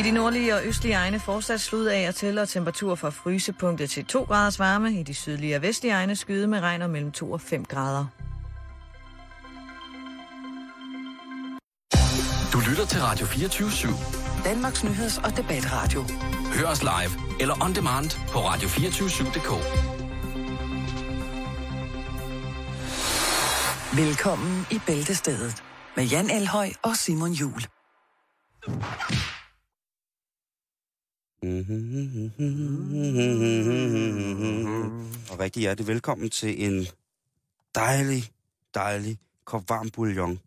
I de nordlige og østlige egne fortsat slud af og til, og temperatur fra frysepunktet til 2 graders varme. I de sydlige og vestlige egne skyde med regn og mellem 2 og 5 grader. Du lytter til Radio 24-7. Danmarks Nyheds- og Debatradio. Hør os live eller on demand på radio247.dk. Velkommen i Bæltestedet med Jan Elhøj og Simon Jul. Og rigtig hjertelig velkommen til en dejlig, dejlig kop varm bouillon,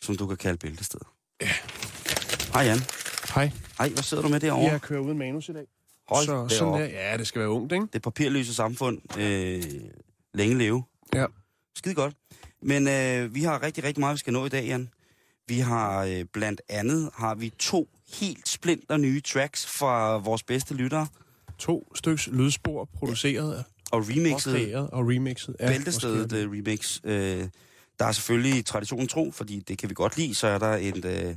som du kan kalde bæltested. Ja. Hej Jan. Hej. Hej, hvad sidder du med derovre? Jeg kører uden manus i dag. Hold så da sådan der, ja, det skal være ungt, ikke? Det papirløse samfund. Øh, længe leve. Ja. Skide godt. Men øh, vi har rigtig, rigtig meget, vi skal nå i dag, Jan. Vi har øh, blandt andet har vi to helt splinter nye tracks fra vores bedste lyttere. To styks lydspor produceret Og og remixet og remixet. Ja, Bæltestedet uh, remix. Uh, der er selvfølgelig traditionen tro, fordi det kan vi godt lide, så er der et, uh,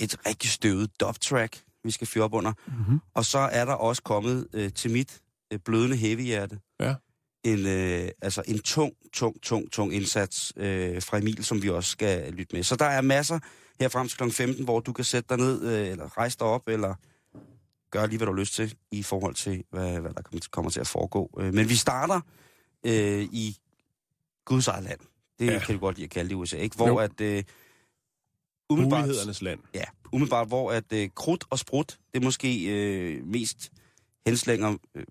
et rigtig støvet dub-track, vi skal fyre op under. Mhm. Og så er der også kommet uh, til mit uh, blødende heavy-hjerte Ja. en, uh, altså en tung, tung, tung, tung indsats uh, fra Emil, som vi også skal lytte med. Så der er masser her frem til kl. 15, hvor du kan sætte dig ned, uh, eller rejse dig op, eller gøre lige, hvad du har lyst til, i forhold til, hvad, hvad der kommer- til at foregå. Uh, men vi starter øh, i Guds eget land. Det ja. Kan du godt lide at kalde det i USA, ikke? Hvor Jo. at... Øh, umiddelbart, Mulighedernes land. ja, umiddelbart, hvor at øh, krudt og sprut, det er måske øh, mest henslænger øh,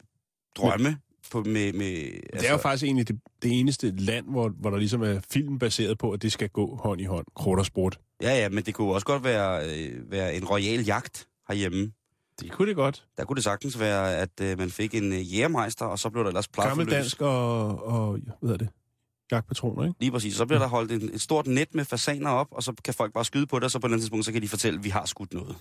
drømme på, med... med altså, Det er jo faktisk egentlig det, det eneste land, hvor, hvor der ligesom er film baseret på, at det skal gå hånd i hånd. Krudt og sprut. Ja, ja, men det kunne også godt være, øh, være en royal jagt herhjemme. Det kunne det godt. Der kunne det sagtens være, at øh, man fik en øh, jægermeister, og så blev der ellers plaffer Gammel løs. dansk og, og hvad hedder det? Jagtpatroner, ikke? Lige præcis. Så bliver der holdt en, et stort net med fasaner op, og så kan folk bare skyde på det, og så på andet tidspunkt, så kan de fortælle, at vi har skudt noget.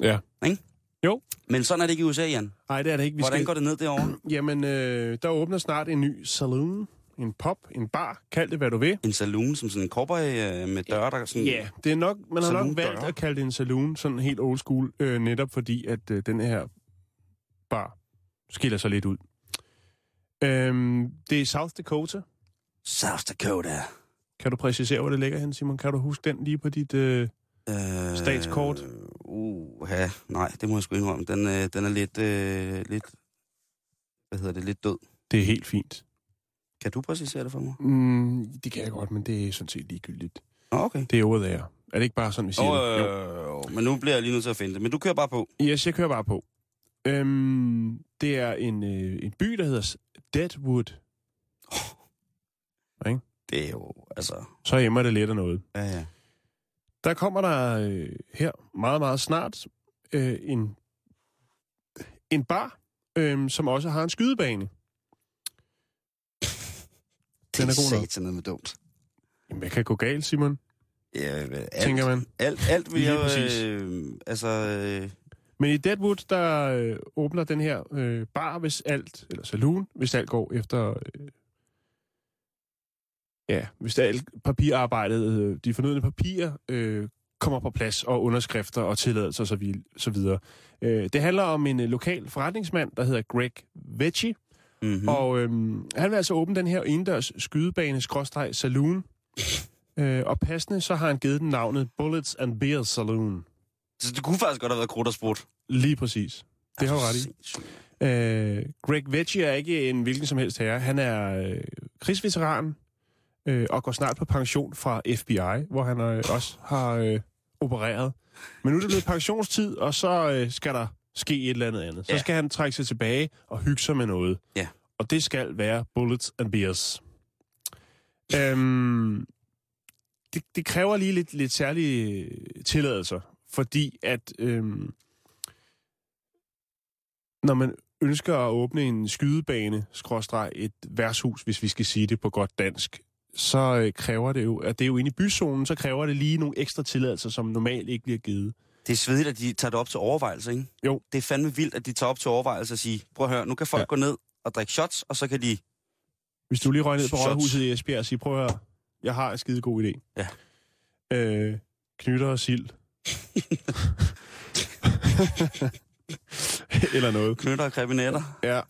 Ja. Ikke? Jo. Men sådan er det ikke i USA, Jan. Nej, det er det ikke. Vi Hvordan skal... går det ned derovre? Jamen, øh, der åbner snart en ny saloon, en pop, en bar, kald det hvad du vil. En saloon, som sådan en cowboy øh, med døre, der sådan... Ja, det er nok, man har nok valgt at kalde det en saloon, sådan helt old school, øh, netop fordi, at øh, den her bar skiller sig lidt ud. Øhm, det er South Dakota. South Dakota. Kan du præcisere, hvor det ligger hen, Simon? Kan du huske den lige på dit... Øh... Øh, Statskort. Uh, ja, nej, det må jeg sgu indrømme. Den, øh, den er lidt, øh, lidt, hvad hedder det, lidt død. Det er helt fint. Kan du præcisere det for mig? Mm, det kan jeg godt, men det er sådan set ligegyldigt. Okay. Det er over there. Er det ikke bare sådan, vi siger Åh, det? øh, jo. men nu bliver jeg lige nødt til at finde det. Men du kører bare på. Yes, jeg kører bare på. Øhm, det er en, øh, en by, der hedder Deadwood. Det er jo, altså... Så emmer det lidt af noget. Ja, ja. Der kommer der øh, her meget, meget snart øh, en, en bar, øh, som også har en skydebane. Det Den er er god nok. satan med dumt. Jamen, hvad kan gå galt, Simon? Ja, alt, Tænker man. Alt, alt vil Lige jeg... Øh, altså... Øh, Men i Deadwood, der øh, åbner den her øh, bar, hvis alt, eller saloon, hvis alt går efter... Øh, ja, hvis alt papirarbejdet, øh, de fornødne papirer, øh, kommer på plads, og underskrifter og tilladelser og så, vi, så videre. Øh, det handler om en øh, lokal forretningsmand, der hedder Greg Vecchi, mm-hmm. mm. og øh, han vil altså åbne den her indendørs skydebane, skråstreg, saloon. Øh, og passende, så har han givet den navnet Bullets and Beer Saloon. Så det kunne faktisk godt have været krudt og sprut. Lige præcis. Det har du ret i. Øh, Greg Vecchi er ikke en hvilken som helst herre. Han er øh, krigsveteran øh, og går snart på pension fra FBI, hvor han øh, også har øh, opereret. Men nu er det blevet pensionstid, og så øh, skal der ske et eller andet andet. Så Ja. skal han trække sig tilbage og hygge sig med noget. Ja. Og det skal være Bullets and Beers. Øhm, det, det kræver lige lidt, lidt særlige tilladelser, fordi at øhm, når man ønsker at åbne en skydebane, skråstreg et værtshus, hvis vi skal sige det på godt dansk, så øh, kræver det jo, at det er jo inde i byzonen, så kræver det lige nogle ekstra tilladelser, som normalt ikke bliver givet. Det er svedigt, at de tager det op til overvejelse, ikke? Jo. Det er fandme vildt, at de tager op til overvejelse og sige, prøv at høre, nu kan folk ja. Gå ned og drikke shots, og så kan de... Hvis du lige røg ned på. Rådhuset i Esbjerg og siger, prøv at høre, jeg har en skide god idé. Ja. Øh, knytter og sild. Eller noget. Knytter og krebinetter. Ja.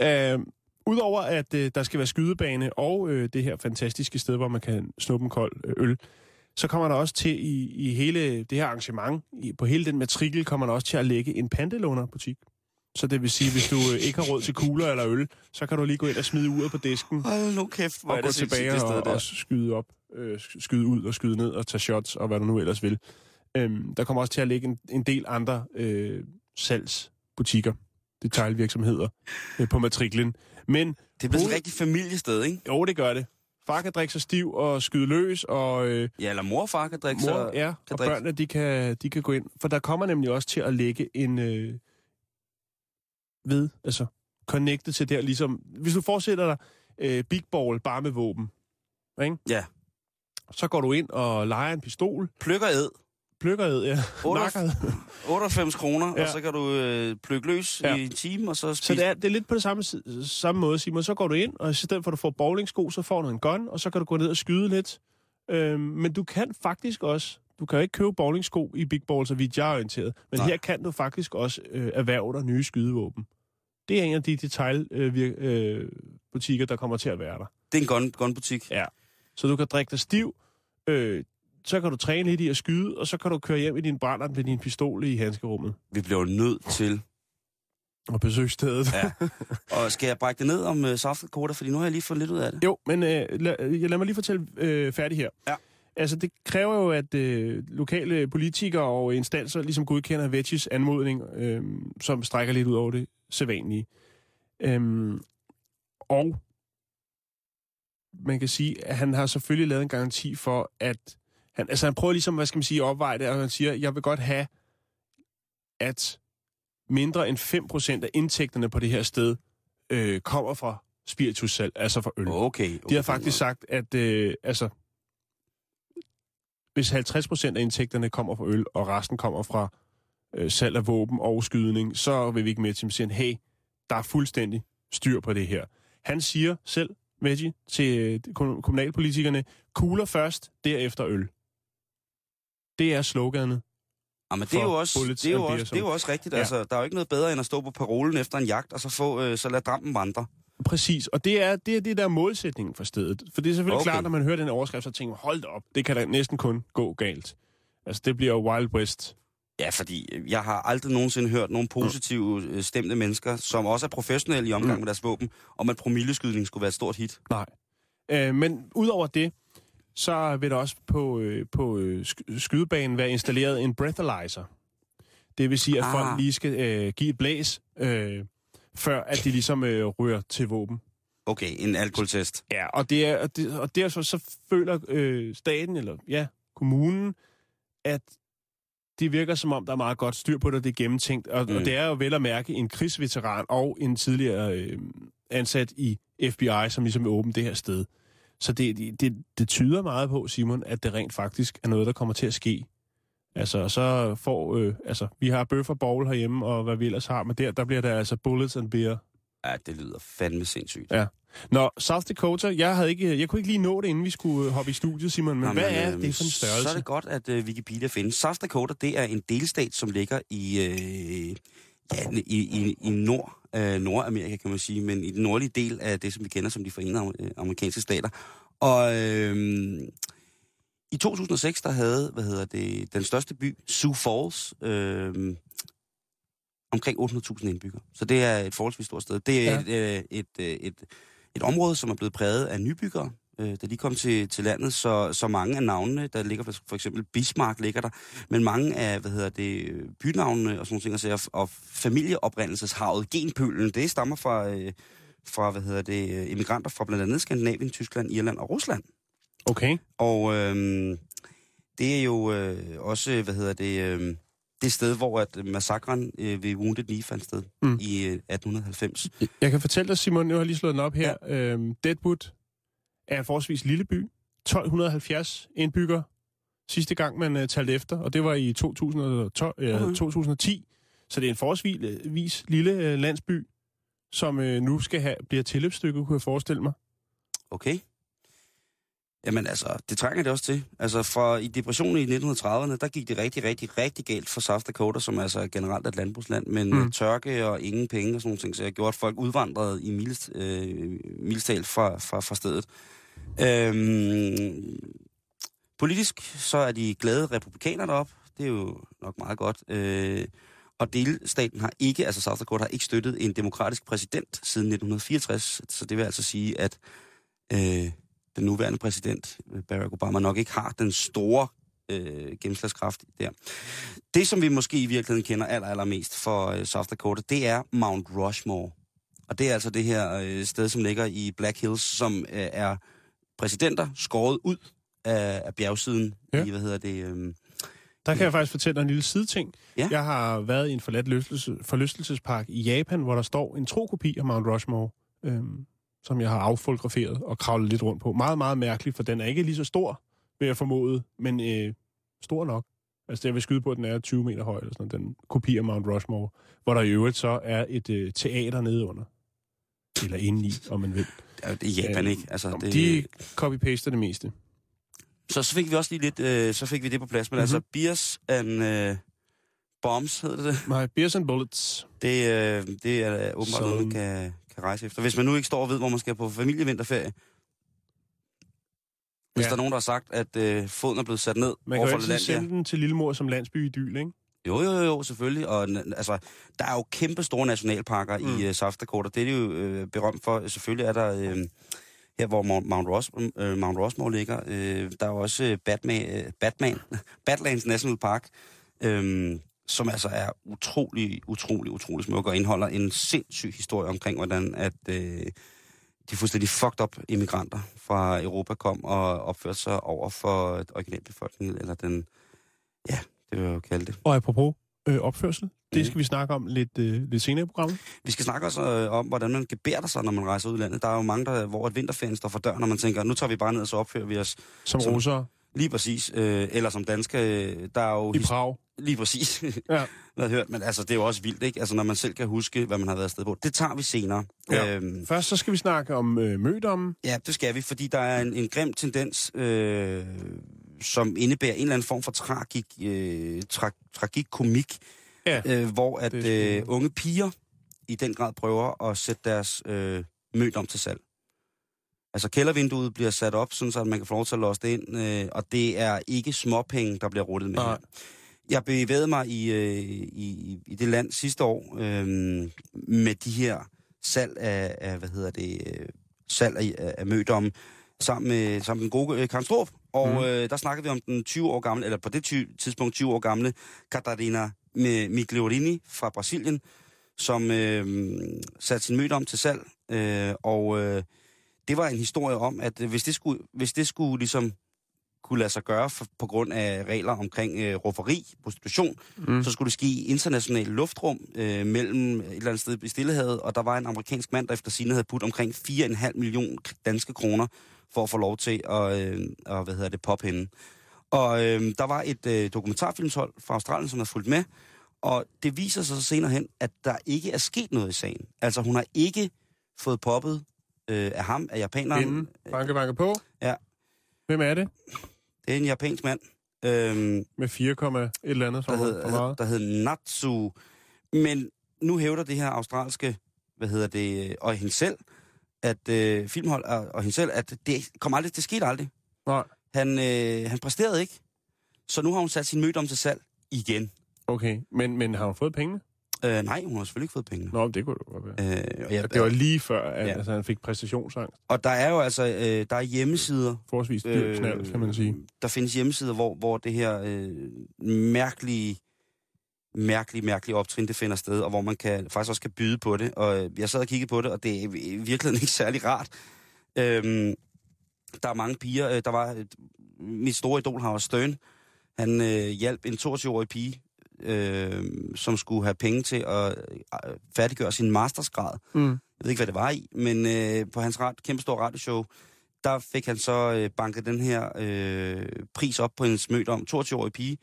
øh, Udover at øh, der skal være skydebane og øh, det her fantastiske sted, hvor man kan snuppe en kold øh, øl, så kommer der også til i, i hele det her arrangement, i, på hele den matrikel, kommer der også til at lægge en pantelånerbutik. Så det vil sige, hvis du øh, ikke har råd til kugler eller øl, så kan du lige gå ind og smide uret på disken, Hold nu kæft, hvor og er gå tilbage det og, der. og skyde op, øh, sk- skyde ud og skyde ned og tage shots og hvad du nu ellers vil. Øhm, der kommer også til at ligge en, en del andre øh, salgsbutikker, detailvirksomheder øh, på matriklen. Men Det bliver sådan et rigtigt familiested, ikke? jo, det gør det. Far kan drikke sig stiv og skyde løs, og øh, Ja, eller mor og far kan drikke mor, så... ja, kan og drikke- børnene, de kan, de kan gå ind. For der kommer nemlig også til at lægge en øh, ved, altså connectet til der, ligesom, hvis du forestiller dig øh, Big Ball bare med våben, ikke? Ja. Så går du ind og leger en pistol, Pløkker æd. Plukker ed, ja, 98 nakker ed. 98 kroner, ja. Og så kan du øh, plukke løs Ja. i en time, og så spise... Så det er, det er lidt på det samme, samme måde, Simon. Så går du ind, og i stedet for at du får bowlingsko, så får du en gun, og så kan du gå ned og skyde lidt. Øhm, men du kan faktisk også, du kan jo ikke købe bowlingsko i Big Ball, så vidt jeg er orienteret. Men Nej. her kan du faktisk også øh, erhverve dig nye skydevåben. Det er en af de detailbutikker, øh, butikker, der kommer til at være der. Det er en gun, gunbutik. Ja. Så du kan drikke dig stiv, øh, så kan du træne lidt i at skyde, og så kan du køre hjem i din brænder med din pistol i handskerummet. Vi bliver nødt til... Og besøge stedet. Ja. Og skal jeg brække det ned om uh, South Dakota, fordi nu har jeg lige fået lidt ud af det. Jo, men øh, lad, lad mig lige fortælle øh, færdig her. Ja. Altså, det kræver jo, at øh, lokale politikere og instanser ligesom godkender Veggies anmodning, øh, som strækker lidt ud over det sædvanlige. Øhm, og man kan sige, at han har selvfølgelig lavet en garanti for, at han, altså han prøver ligesom, hvad skal man sige, at opveje det, og han siger, jeg vil godt have, at mindre end 5% af indtægterne på det her sted øh, kommer fra spiritussalg, altså fra øl. Okay. okay. De har faktisk sagt, at øh, altså, hvis 50 procent af indtægterne kommer fra øl, og resten kommer fra øh, salg af våben og skydning, så vil vi ikke med til at sige, hey, der er fuldstændig styr på det her. Han siger selv, Veggie, til øh, kom- kommunalpolitikerne, kugler først, derefter øl. Det er sloganet. Jamen, det er jo også, det er jo også, det er jo også rigtigt. Ja. Ja. Altså, der er jo ikke noget bedre, end at stå på parolen efter en jagt, og så, få, øh, så lade dampen vandre. Præcis, og det er det, er det der er målsætningen for stedet. For det er selvfølgelig okay. Klart, når man hører den overskrift, så tænker man, hold op, det kan da næsten kun gå galt. Altså, det bliver jo Wild West. Ja, fordi øh, jeg har aldrig nogensinde hørt nogle positive øh, stemte mennesker, som også er professionelle i omgang Mm. med deres våben, om at promilleskydning skulle være et stort hit. Nej. Øh, men udover det, så vil der også på, øh, på øh, sk- skydebanen være installeret en breathalyzer. Det vil sige, at ah. Folk lige skal øh, give et blæs, øh, før at de ligesom øh, rører til våben. Okay, en alkoholtest. Ja, og, det er, og, det, og derfor så føler øh, staten, eller ja, kommunen, at det virker som om, der er meget godt styr på det, og det er gennemtænkt. Og, mm. og det er jo vel at mærke en krigsveteran og en tidligere øh, ansat i FBI, som ligesom vil åbne det her sted. Så det, det, det tyder meget på, Simon, at det rent faktisk er noget, der kommer til at ske. Altså, så får, øh, altså, vi har bøf og bowl herhjemme, og hvad vi ellers har, men der, der bliver der altså bullets and beer. Ja, det lyder fandme sindssygt. Ja. Nå, South Dakota, jeg, havde ikke, jeg kunne ikke lige nå det, inden vi skulle øh, hoppe i studiet, Simon, men Nå, hvad er øh, det for en størrelse? Så er det godt, at øh, Wikipedia findes. South Dakota, det er en delstat, som ligger i, øh, ja, i, i, i nord, øh, Nordamerika, kan man sige, men i den nordlige del af det, som vi kender som de forenede øh, amerikanske stater. Og øh, i 2006, der havde, hvad hedder det, den største by, Sioux Falls, øh, omkring 800.000 indbyggere. Så det er et forholdsvis stort sted. Det er Ja. et, øh, et, et, et, et område, som er blevet præget af nybyggere, øh, da de kom til, til landet, så, så mange af navnene, der ligger for, for eksempel Bismarck ligger der, men mange af, hvad hedder det, bynavnene og sådan nogle ting, og, og familieoprindelseshavet, genpølen, det stammer fra, øh, fra, hvad hedder det, immigranter fra blandt andet Skandinavien, Tyskland, Irland og Rusland. Okay. Og øh, det er jo øh, også, hvad hedder det, øh, det sted, hvor at massakren øh, ved Wounded Knee fandt sted Mm. mm. i øh, 1890. Jeg kan fortælle dig, Simon, nu har jeg lige slået den op her. Ja. Øhm, Deadwood er en forholdsvis lille by. 1270 indbyggere sidste gang, man uh, talte efter, og det var i 2012, øh, Mhm. 2010. Så det er en forholdsvis lille øh, landsby, som øh, nu skal have, bliver tilløbsstykke, kunne jeg forestille mig. Okay. Jamen altså, det trænger det også til. Altså fra i depressionen i 1930'erne, der gik det rigtig, rigtig, rigtig galt for South Dakota, som altså er generelt et landbrugsland, men Mm. tørke og ingen penge og sådan nogle ting, så jeg gjorde, at folk udvandrede i mildest, øh, mildest fra, fra, fra stedet. Øhm, politisk, så er de glade republikanere deroppe. Det er jo nok meget godt. Øh, og delstaten har ikke, altså South Dakota har ikke støttet en demokratisk præsident siden 1964, så det vil altså sige, at øh, den nuværende præsident, øh, Barack Obama, nok ikke har den store øh, gennemslagskraft der. Det, som vi måske i virkeligheden kender aller, allermest for øh, South Dakota, det er Mount Rushmore. Og det er altså det her øh, sted, som ligger i Black Hills, som øh, er præsidenter skåret ud af, af bjergsiden Ja. i, hvad hedder det... Øh, Der kan jeg faktisk fortælle dig en lille sideting. Ja. Jeg har været i en forladt løftelse, forlystelsespark i Japan, hvor der står en trokopi af Mount Rushmore, øhm, som jeg har affotograferet og kravlet lidt rundt på. Meget, meget mærkeligt, for den er ikke lige så stor, vil jeg formode, men øh, stor nok. Altså, det jeg vil skyde på, at den er 20 meter høj, eller sådan den kopi af Mount Rushmore, hvor der i øvrigt så er et øh, teater nede under. Eller indeni, om man vil. det er Japan, Øh, ikke? Altså, det, De copy-paster det meste. Så, så fik vi også lige lidt, øh, så fik vi det på plads. Men Mhm. mm-hmm. altså, Beers and øh, Bombs hedder det. My Beers and Bullets. Det, øh, det er øh, åbenbart Så- noget, man kan, kan rejse efter. Hvis man nu ikke står og ved, hvor man skal på familievinterferie. Hvis Ja. der er nogen, der har sagt, at øh, foden er blevet sat ned Man kan jo overfor altid sende den til Lillemor som landsby-idyl, ikke? Jo, jo, jo, selvfølgelig. Og altså, der er jo kæmpe store nationalparker mm. i uh, South Dakota. Det er det jo øh, berømt for. Selvfølgelig er der øh, her, hvor Mount, Ross, øh, Mount Rushmore ligger. Øh, der er jo også øh, Batman, øh, Batman, Badlands National Park, øh, som altså er utrolig, utrolig, utrolig smuk og indeholder en sindssyg historie omkring, hvordan at øh, de fuldstændig fucked up immigranter fra Europa kom og opførte sig over for originalbefolkningen, eller den, ja, det vil jeg jo kalde det. Og apropos øh, opførsel, det skal vi snakke om lidt, øh, lidt senere i programmet. Vi skal snakke også øh, om, hvordan man gebærder sig, når man rejser ud i landet. Der er jo mange, der, hvor et vinterferien står for døren, når man tænker, nu tager vi bare ned, og så opfører vi os Som, Som- russer lige præcis. Øh, eller som danske, øh, der er jo i Prag. lige præcis, Ja. hvad hørt. Men altså, det er jo også vildt, ikke? Altså, når man selv kan huske, hvad man har været afsted på. Det tager vi senere. Ja. Øhm, Først så skal vi snakke om øh, mødommen. ja, det skal vi, fordi der er en, en grim tendens, øh, som indebærer en eller anden form for tragik, øh, tra, tragik-komik, Ja. øh, hvor at øh, unge piger i den grad prøver at sætte deres øh, mødom til salg. Altså kældervinduet bliver sat op, sådan så at man kan få lov til at låse det ind, øh, og det er ikke småpenge, der bliver ruttet med Nej. Jeg bevægede mig i, øh, i, i det land sidste år øh, med de her salg af, af hvad hedder det, øh, salg af, af, af mødom sammen med, sammen med den gode øh, Karen Strup. Og mm. øh, der snakkede vi om den 20 år gamle, eller på det ty- tidspunkt 20 år gamle, Catarina Migliorini fra Brasilien, som øh, satte sin mødom til salg. Øh, og øh, det var en historie om, at hvis det skulle, hvis det skulle ligesom kunne lade sig gøre for, på grund af regler omkring øh, rufferi, prostitution, Mm. så skulle det ske i international luftrum øh, mellem et eller andet sted i Stillehavet, og der var en amerikansk mand, der efter sine havde putt omkring 4,5 millioner danske kroner for at få lov til at, øh, at hvad hedder det, poppe hende. Og øh, der var et øh, dokumentarfilmshold fra Australien, som har fulgt med, og det viser sig så senere hen, at der ikke er sket noget i sagen. Altså hun har ikke fået poppet øh, af ham, af japaneren. Inden. Banke, banke på. Ja. Hvem er det? Det er en japansk mand. Øh, Med 4, et eller andet for, der, for hed, meget. der hed Natsu. Men nu hævder det her australske, hvad hedder det, og hende selv, at øh, filmhold og, og hende selv, at det kom aldrig, det skete aldrig. Nej. Han, øh, han præsterede ikke. Så nu har hun sat sin mødom til salg igen. Okay, men, men har hun fået pengene? Øh, nej, hun har selvfølgelig ikke fået pengene. Nå, det kunne det godt være. Øh, og, Det var lige før, at Ja. altså, han fik præstationsangst. og der er jo altså, øh, der er hjemmesider, Forholdsvis dyr øh, knald, kan man sige. Der findes hjemmesider, hvor, hvor det her øh, mærkelige, mærkelige, mærkelige optrin, det finder sted, og hvor man kan, faktisk også kan byde på det. Og øh, jeg sad og kiggede på det, og det er i virkeligheden ikke særlig rart. Øhm, der er mange piger. Øh, der var et, mit store idol, Howard Stern. Han øh, hjalp en 22-årig pige, øh, som skulle have penge til at øh, færdiggøre sin mastersgrad. Mm. Jeg ved ikke, hvad det var i, men øh, på hans ret, kæmpe store radioshow, der fik han så øh, banket den her øh, pris op på en smødt om 22-årig pige.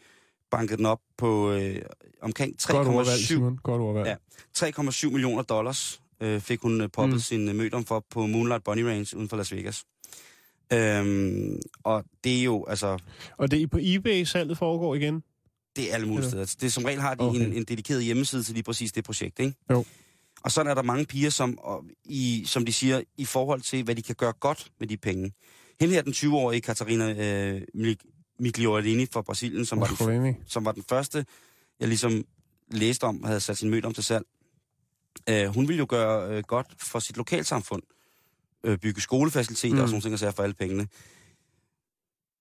Banket den op på øh, omkring Godt ordvalg, 3,7 Simon. Godt ordvalg. Ja. 3,7 millioner dollars øh, fik hun øh, poppet Mm. sin øh, mødt om for på Moonlight Bunny Range uden for Las Vegas. Øhm, og det er jo, altså, Og det er på eBay, salget foregår igen? det er alle mulige steder. Det er som regel har de Okay. en, en dedikeret hjemmeside til lige præcis det projekt, ikke? Jo. Og sådan er der mange piger, som, og i, som de siger, i forhold til, hvad de kan gøre godt med de penge. Hende her, den 20-årige Katarina øh, Mig- Migliorini fra Brasilien, som var, den, som var den første, jeg ligesom læste om, havde sat sin mødt om til salg. Øh, hun ville jo gøre øh, godt for sit lokalsamfund. Øh, bygge skolefaciliteter mm. og Mm. sådan nogle ting, for alle pengene.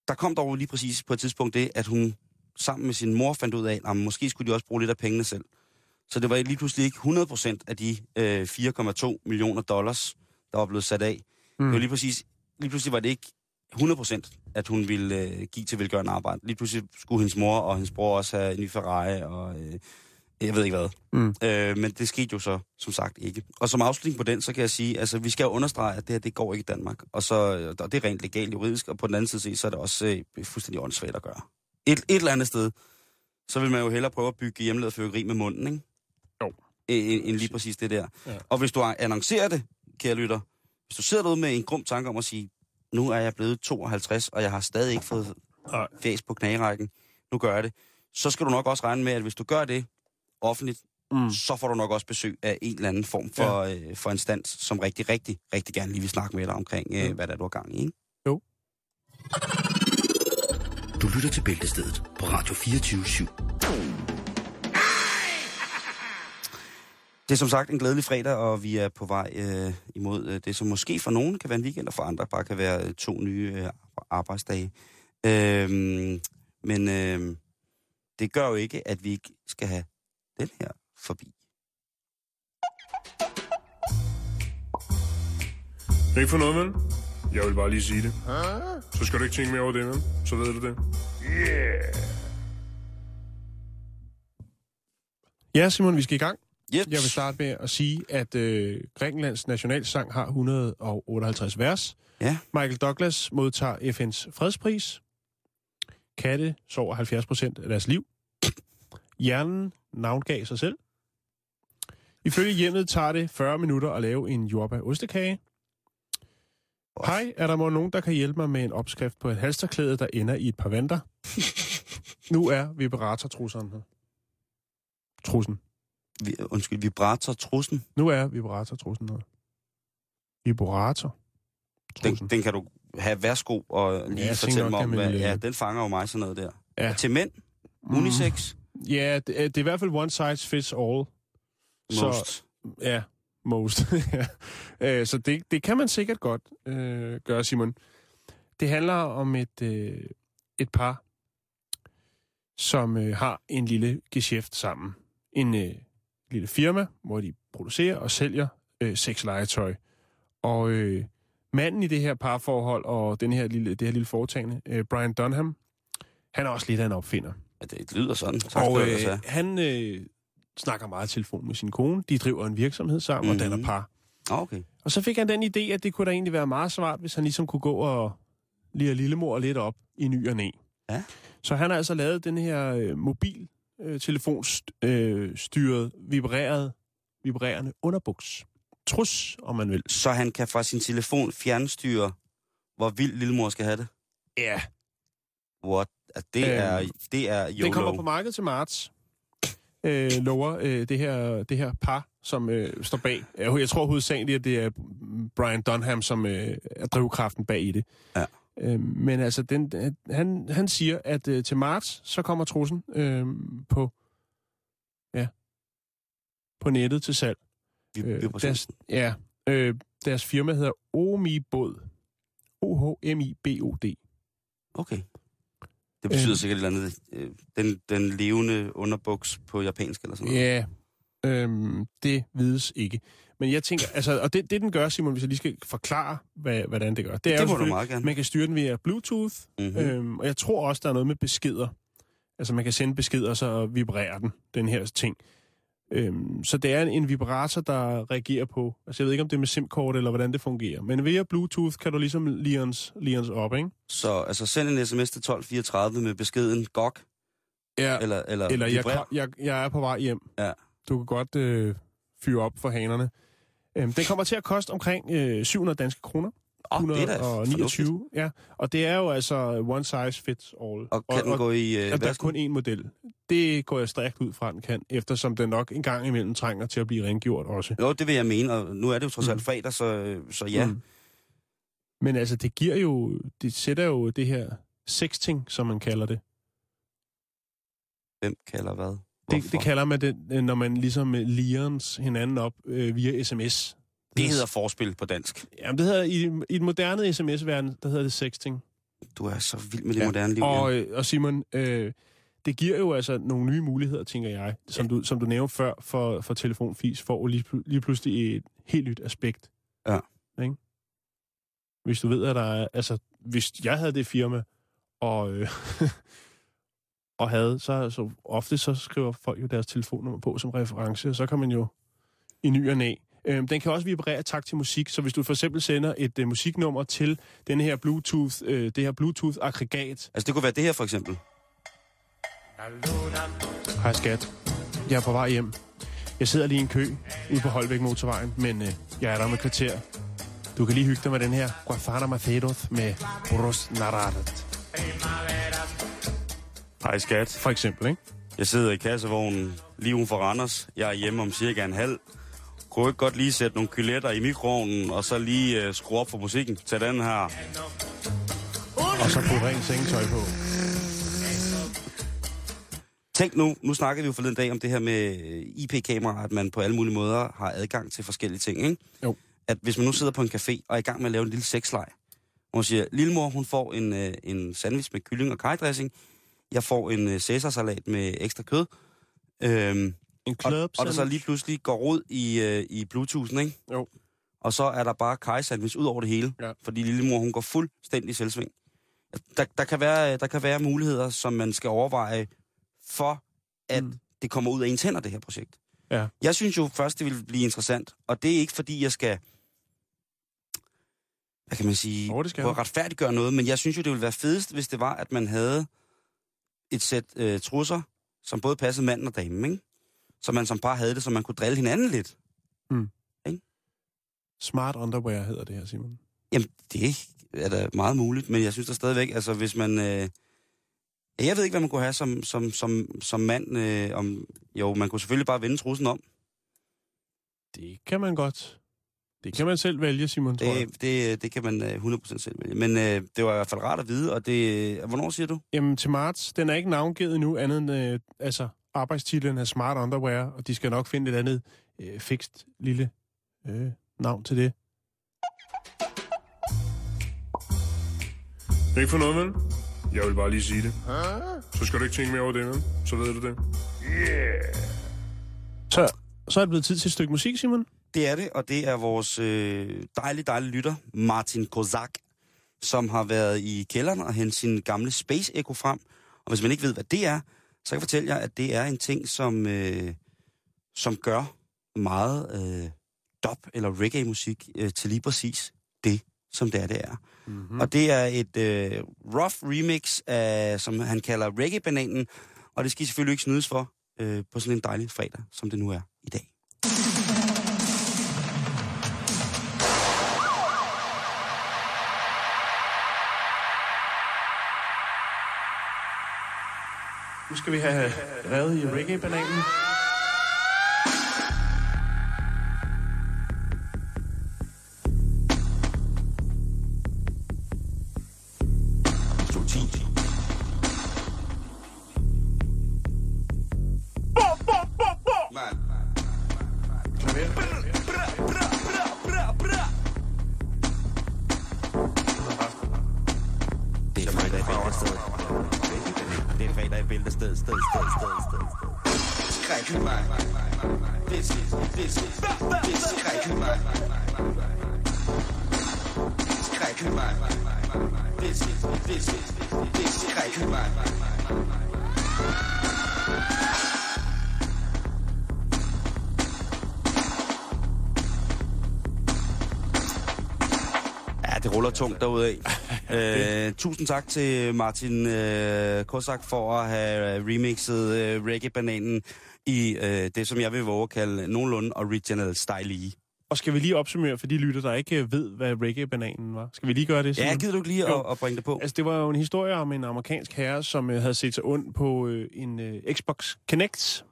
Der kom dog lige præcis på et tidspunkt det, at hun sammen med sin mor fandt ud af, at måske skulle de også bruge lidt af pengene selv. Så det var lige pludselig ikke 100% af de øh, 4,2 millioner dollars, der var blevet sat af. Mm. Det var lige præcis, lige pludselig var det ikke 100% at hun ville øh, give til velgørende arbejde. Lige pludselig skulle hendes mor og hendes bror også have en ny Ferrari, og øh, jeg ved ikke hvad. Mm. Øh, men det skete jo så, som sagt, ikke. Og som afslutning på den, så kan jeg sige, altså vi skal jo understrege, at det her, det går ikke i Danmark. Og, så, og det er rent legalt juridisk, og på den anden side så er det også øh, fuldstændig åndssvagt at gøre. Et, et eller andet sted, så vil man jo hellere prøve at bygge hjemmelavet fyrkeri med munden, ikke? Jo. End, end lige præcis det der. Ja. Og hvis du annoncerer det, kære lytter, hvis du sidder derude med en grum tanke om at sige, nu er jeg blevet 52, og jeg har stadig ikke fået fæs på knagerækken, nu gør jeg det, så skal du nok også regne med, at hvis du gør det offentligt, Mm. så får du nok også besøg af en eller anden form for, ja. øh, for instans, som rigtig, rigtig, rigtig gerne lige vil snakke med dig omkring, øh, hvad der er, du har gang i. Ikke? Du lytter til Bæltestedet på Radio 24 /7. Det er som sagt en glædelig fredag, og vi er på vej øh, imod øh, det, som måske for nogen kan være en weekend, og for andre bare kan være øh, to nye øh, arbejdsdage. Øhm, men øh, det gør jo ikke, at vi ikke skal have den her forbi. Ikke for noget, vel? Jeg vil bare lige sige det. Så skal du ikke tænke mere over det, vel? Så ved du det. Ja, Simon, vi skal i gang. Yep. Jeg vil starte med at sige, at øh, Grækenlands nationalsang har 158 vers. Ja. Michael Douglas modtager FN's fredspris. Katte sover 70 procent af deres liv. Hjernen navngav sig selv. Ifølge hjemmet tager det 40 minutter at lave en jordbær ostekage. Hej, er der må nogen, der kan hjælpe mig med en opskrift på et halsterklæde, der ender i et par vanter? nu er vibratortrusseren her. Trussen. Vi, undskyld, vibrator trussen, Nu er vibratortrussen her. Vibrator. den, den kan du have værsgo og lige Ja, fortælle mig om. Hvad, øh, ja, den fanger jo mig sådan noget der. Ja. Og til mænd, unisex, Ja, det, er- det er i hvert fald one size fits all. Så- most. Ja, most. ja. Øh, Så det, det kan man sikkert godt øh, gøre, Simon. Det handler om et, øh, et par, som øh, har en lille geschæft sammen. En øh, lille firma, hvor de producerer og sælger øh, sexlegetøj. Og øh, manden i det her parforhold og den her lille, det her lille foretagende, øh, Brian Dunham, han er også lidt af en opfinder. Ja, det lyder sådan. Tak Og øh, have. han øh, snakker meget i telefon med sin kone. De driver en virksomhed sammen mm-hmm. og danner Mhm. par. Ah, okay. Og så fik han den idé, at det kunne da egentlig være meget smart, hvis han ligesom kunne gå og lige lillemor lidt op i ny og næ. Ja. Så han har altså lavet den her øh, mobil øh, telefonstyret, øh, vibreret, vibrerende underbuks. Trus, om man vil. Så han kan fra sin telefon fjernstyre, hvor vild lillemor skal have det? Ja. What? At det, Øhm, er, det er YOLO. Den kommer på markedet til marts. Øh, lover øh, det, her, det her par, som øh, står bag. Jeg tror hovedsageligt, at det er Brian Dunham, som øh, er drivkraften bag i det. Ja. Øh, men altså, den, han, han siger, at øh, til marts, så kommer trussen øh, på, ja, på nettet til salg. Vi, Øh, vi deres, ja, øh, deres firma hedder Omibod. O-H-M-I-B-O-D. Okay. Det betyder Øhm. sikkert et eller andet. øh, Den, den levende underbuks på japansk eller sådan noget. Ja, øhm, det vides ikke. Men jeg tænker, altså, og det, det den gør, Simon, hvis jeg lige skal forklare, hvad, hvordan det gør, det er det jo du meget gerne. man kan styre den via Bluetooth, Mhm. mm-hmm. øhm, og jeg tror også, der er noget med beskeder. Altså, man kan sende beskeder, så vibrerer den, den her ting. Øhm, så det er en, en vibrator, der reagerer på, altså jeg ved ikke, om det er med SIM-kort, eller hvordan det fungerer, men via Bluetooth kan du ligesom lions, lions op, ikke? Så altså, send en sms til 1234 med beskeden GOG, Ja, eller, eller, Eller jeg, jeg, jeg er på vej hjem. Ja. Du kan godt øh, fyre op for hanerne. Øhm, den kommer til at koste omkring øh, 700 danske kroner. Er da 129. Ja, og det er jo altså one size fits all. Og kan den gå i... Øh, at der er kun én model. Det går jeg strækt ud fra, den kan, eftersom den nok en gang imellem trænger til at blive rengjort også. Jo, det vil jeg mene, og nu er det jo trods alt fredag, så, så ja. Mm. Men altså, det giver jo, det sætter jo det her sexting, som man kalder det. Hvem kalder hvad? Det, det kalder man det, øh, når man ligesom øh, lions hinanden op øh, via sms. det hedder forspil på dansk. Jamen, det hedder, i, i den moderne sms-verden, der hedder det sexting. Du er så vild med det Ja, moderne liv. Og, ja. øh, og Simon, øh, det giver jo altså nogle nye muligheder, tænker jeg, som, du, som du nævnte før for, for telefonfis, får lige, lige pludselig et helt nyt aspekt. Ja. Ikke? Hvis du ved, at der er... Altså, hvis jeg havde det firma, og, øh, og havde, så, så ofte så skriver folk jo deres telefonnummer på som reference, og så kan man jo i ny og næ. Øhm, den kan også vibrere i takt til musik, så hvis du for eksempel sender et øh, musiknummer til den her Bluetooth, øh, det her Bluetooth-aggregat, Altså, det kunne være det her, for eksempel. Hej skat. Jeg er på vej hjem. Jeg sidder lige i en kø ude på Holbæk Motorvejen, men øh, jeg er der med kvarter. Du kan lige hygge dig med den her Guafana Macedos med Boros Naradet. Hej, skat. For eksempel, ikke? Jeg sidder i kassevognen lige uden for Randers. Jeg er hjemme om cirka en halv. Kunne ikke godt lige sætte nogle kyletter i mikroovnen, og så lige uh, skrue op for musikken til den her? Og så putte rent sengetøj på. Tænk nu, nu snakkede vi jo forleden dag om det her med øh, IP-kamera, at man på alle mulige måder har adgang til forskellige ting, ikke? Jo. At hvis man nu sidder på en café og er i gang med at lave en lille sexleg, hvor man siger, lillemor, hun får en, øh, en sandwich med kylling og kajdressing, jeg får en øh, cæsarsalat med ekstra kød, øhm, En og, club og der så lige pludselig går rod i, øh, i Bluetoothen, ikke? Jo. Og så er der bare kaj-sandwich ud over det hele, Ja. fordi lillemor, hun går fuldstændig selvsving. Der, der, kan være, der kan være muligheder, som man skal overveje for, at Mm. det kommer ud af ens hænder, det her projekt. Ja. Jeg synes jo først, det vil blive interessant, og det er ikke fordi, jeg skal, hvad kan man sige, Jo, det skal prøve at retfærdiggøre noget, men jeg synes jo, det ville være fedest, hvis det var, at man havde et sæt øh, trusser, som både passede manden og damen, ikke? Så man som par havde det, så man kunne drille hinanden lidt. Smart underwear hedder det her, Simon. Jamen, det er da meget muligt, men jeg synes da stadigvæk, altså hvis man... Øh, jeg ved ikke, hvad man kunne have som, som, som, som mand. Øh, om, jo, man kunne selvfølgelig bare vende trussen om. Det kan man godt. Det kan man selv vælge, Simon, tror jeg. Det, det, det kan man øh, 100% selv vælge. Men øh, det var i hvert fald rart at vide, og det... Øh, hvornår siger du? Jamen, til marts, den er ikke navngivet endnu, andet end, øh, altså, arbejdstitlen er Smart Underwear, og de skal nok finde et andet øh, fikst lille øh, navn til det. Ikke for noget, vel? Jeg vil bare lige sige det. Så skal du ikke tænke mere over det, vel? Så ved du det. Så, så er det blevet tid til et stykke musik, Simon. Det er det, og det er vores øh, dejlige, dejlige lytter, Martin Kozak, som har været i kælderen og hentet sin gamle Space Echo frem. Og hvis man ikke ved, hvad det er, så kan jeg fortælle jer, at det er en ting, som, øh, som gør meget øh, dub- eller reggae-musik øh, til lige præcis det, som det er, det er. Mm-hmm. Og det er et øh, rough remix, af, som han kalder reggae-bananen, og det skal I selvfølgelig ikke snydes for øh, på sådan en dejlig fredag, som det nu er i dag. Nu skal vi have revet i reggae-bananen. Det er fredag i bæltestedet. Sted, sted, sted, sted, sted. Skræk mig. Vis, vis, vis, skræk mig. Skræk mig. Vis, vis, vis, skræk mig. Ja, det ruller tungt derudad. øh, tusind tak til Martin øh, Kosak for at have remixet øh, reggae-bananen i øh, det, som jeg vil våge at kalde nogenlunde original style Og skal vi lige opsummere for de lytter, der ikke øh, ved, hvad reggae-bananen var? Skal vi lige gøre det? Ja, Simon? gider du ikke lige at, at bringe det på? Altså, det var jo en historie om en amerikansk herre, som øh, havde set sig ond på øh, en øh, Xbox Kinect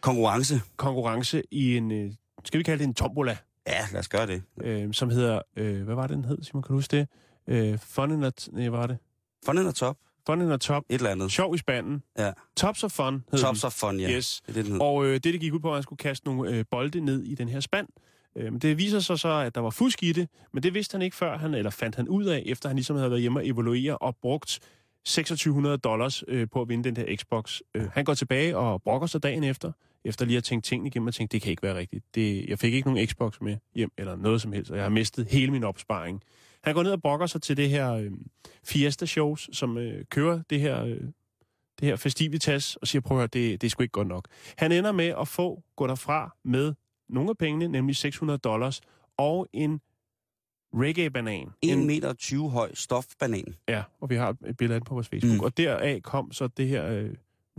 Konkurrence. konkurrence i en, øh, skal vi kalde det en tombola, Ja, lad os gøre det. øh, som hedder, øh, hvad var det, den hed, Simon, kan du huske det? Øh, fun in a, nej, hvad var det? Fun og top. Fun in a top. Et eller andet. Sjov i spanden. Ja. Tops of fun hed Tops den. of fun, ja. Yes. Det er det. Og øh, det, det gik ud på, at han skulle kaste nogle øh, bolde ned i den her spand. Øh, men det viser sig så, at der var fusk i det, men det vidste han ikke før, han, eller fandt han ud af, efter han ligesom havde været hjemme og evaluere og brugt 2600 dollars øh, på at vinde den her Xbox. Øh, han går tilbage og brokker sig dagen efter, efter lige at tænke tingene igennem og tænke, det kan ikke være rigtigt. Det, jeg fik ikke nogen Xbox med hjem, eller noget som helst, og jeg har mistet hele min opsparing. Han går ned og brokker sig til det her øh, Fiesta-shows, som øh, kører det her, øh, det her festivitas, og siger, prøv at høre, det, det er sgu ikke godt nok. Han ender med at få, gå derfra med nogle af pengene, nemlig 600 dollars, og en reggae-banan. 1 meter 20 høj stofbanan. Ja, og vi har et billede på vores Facebook. Mm. Og deraf kom så det her øh,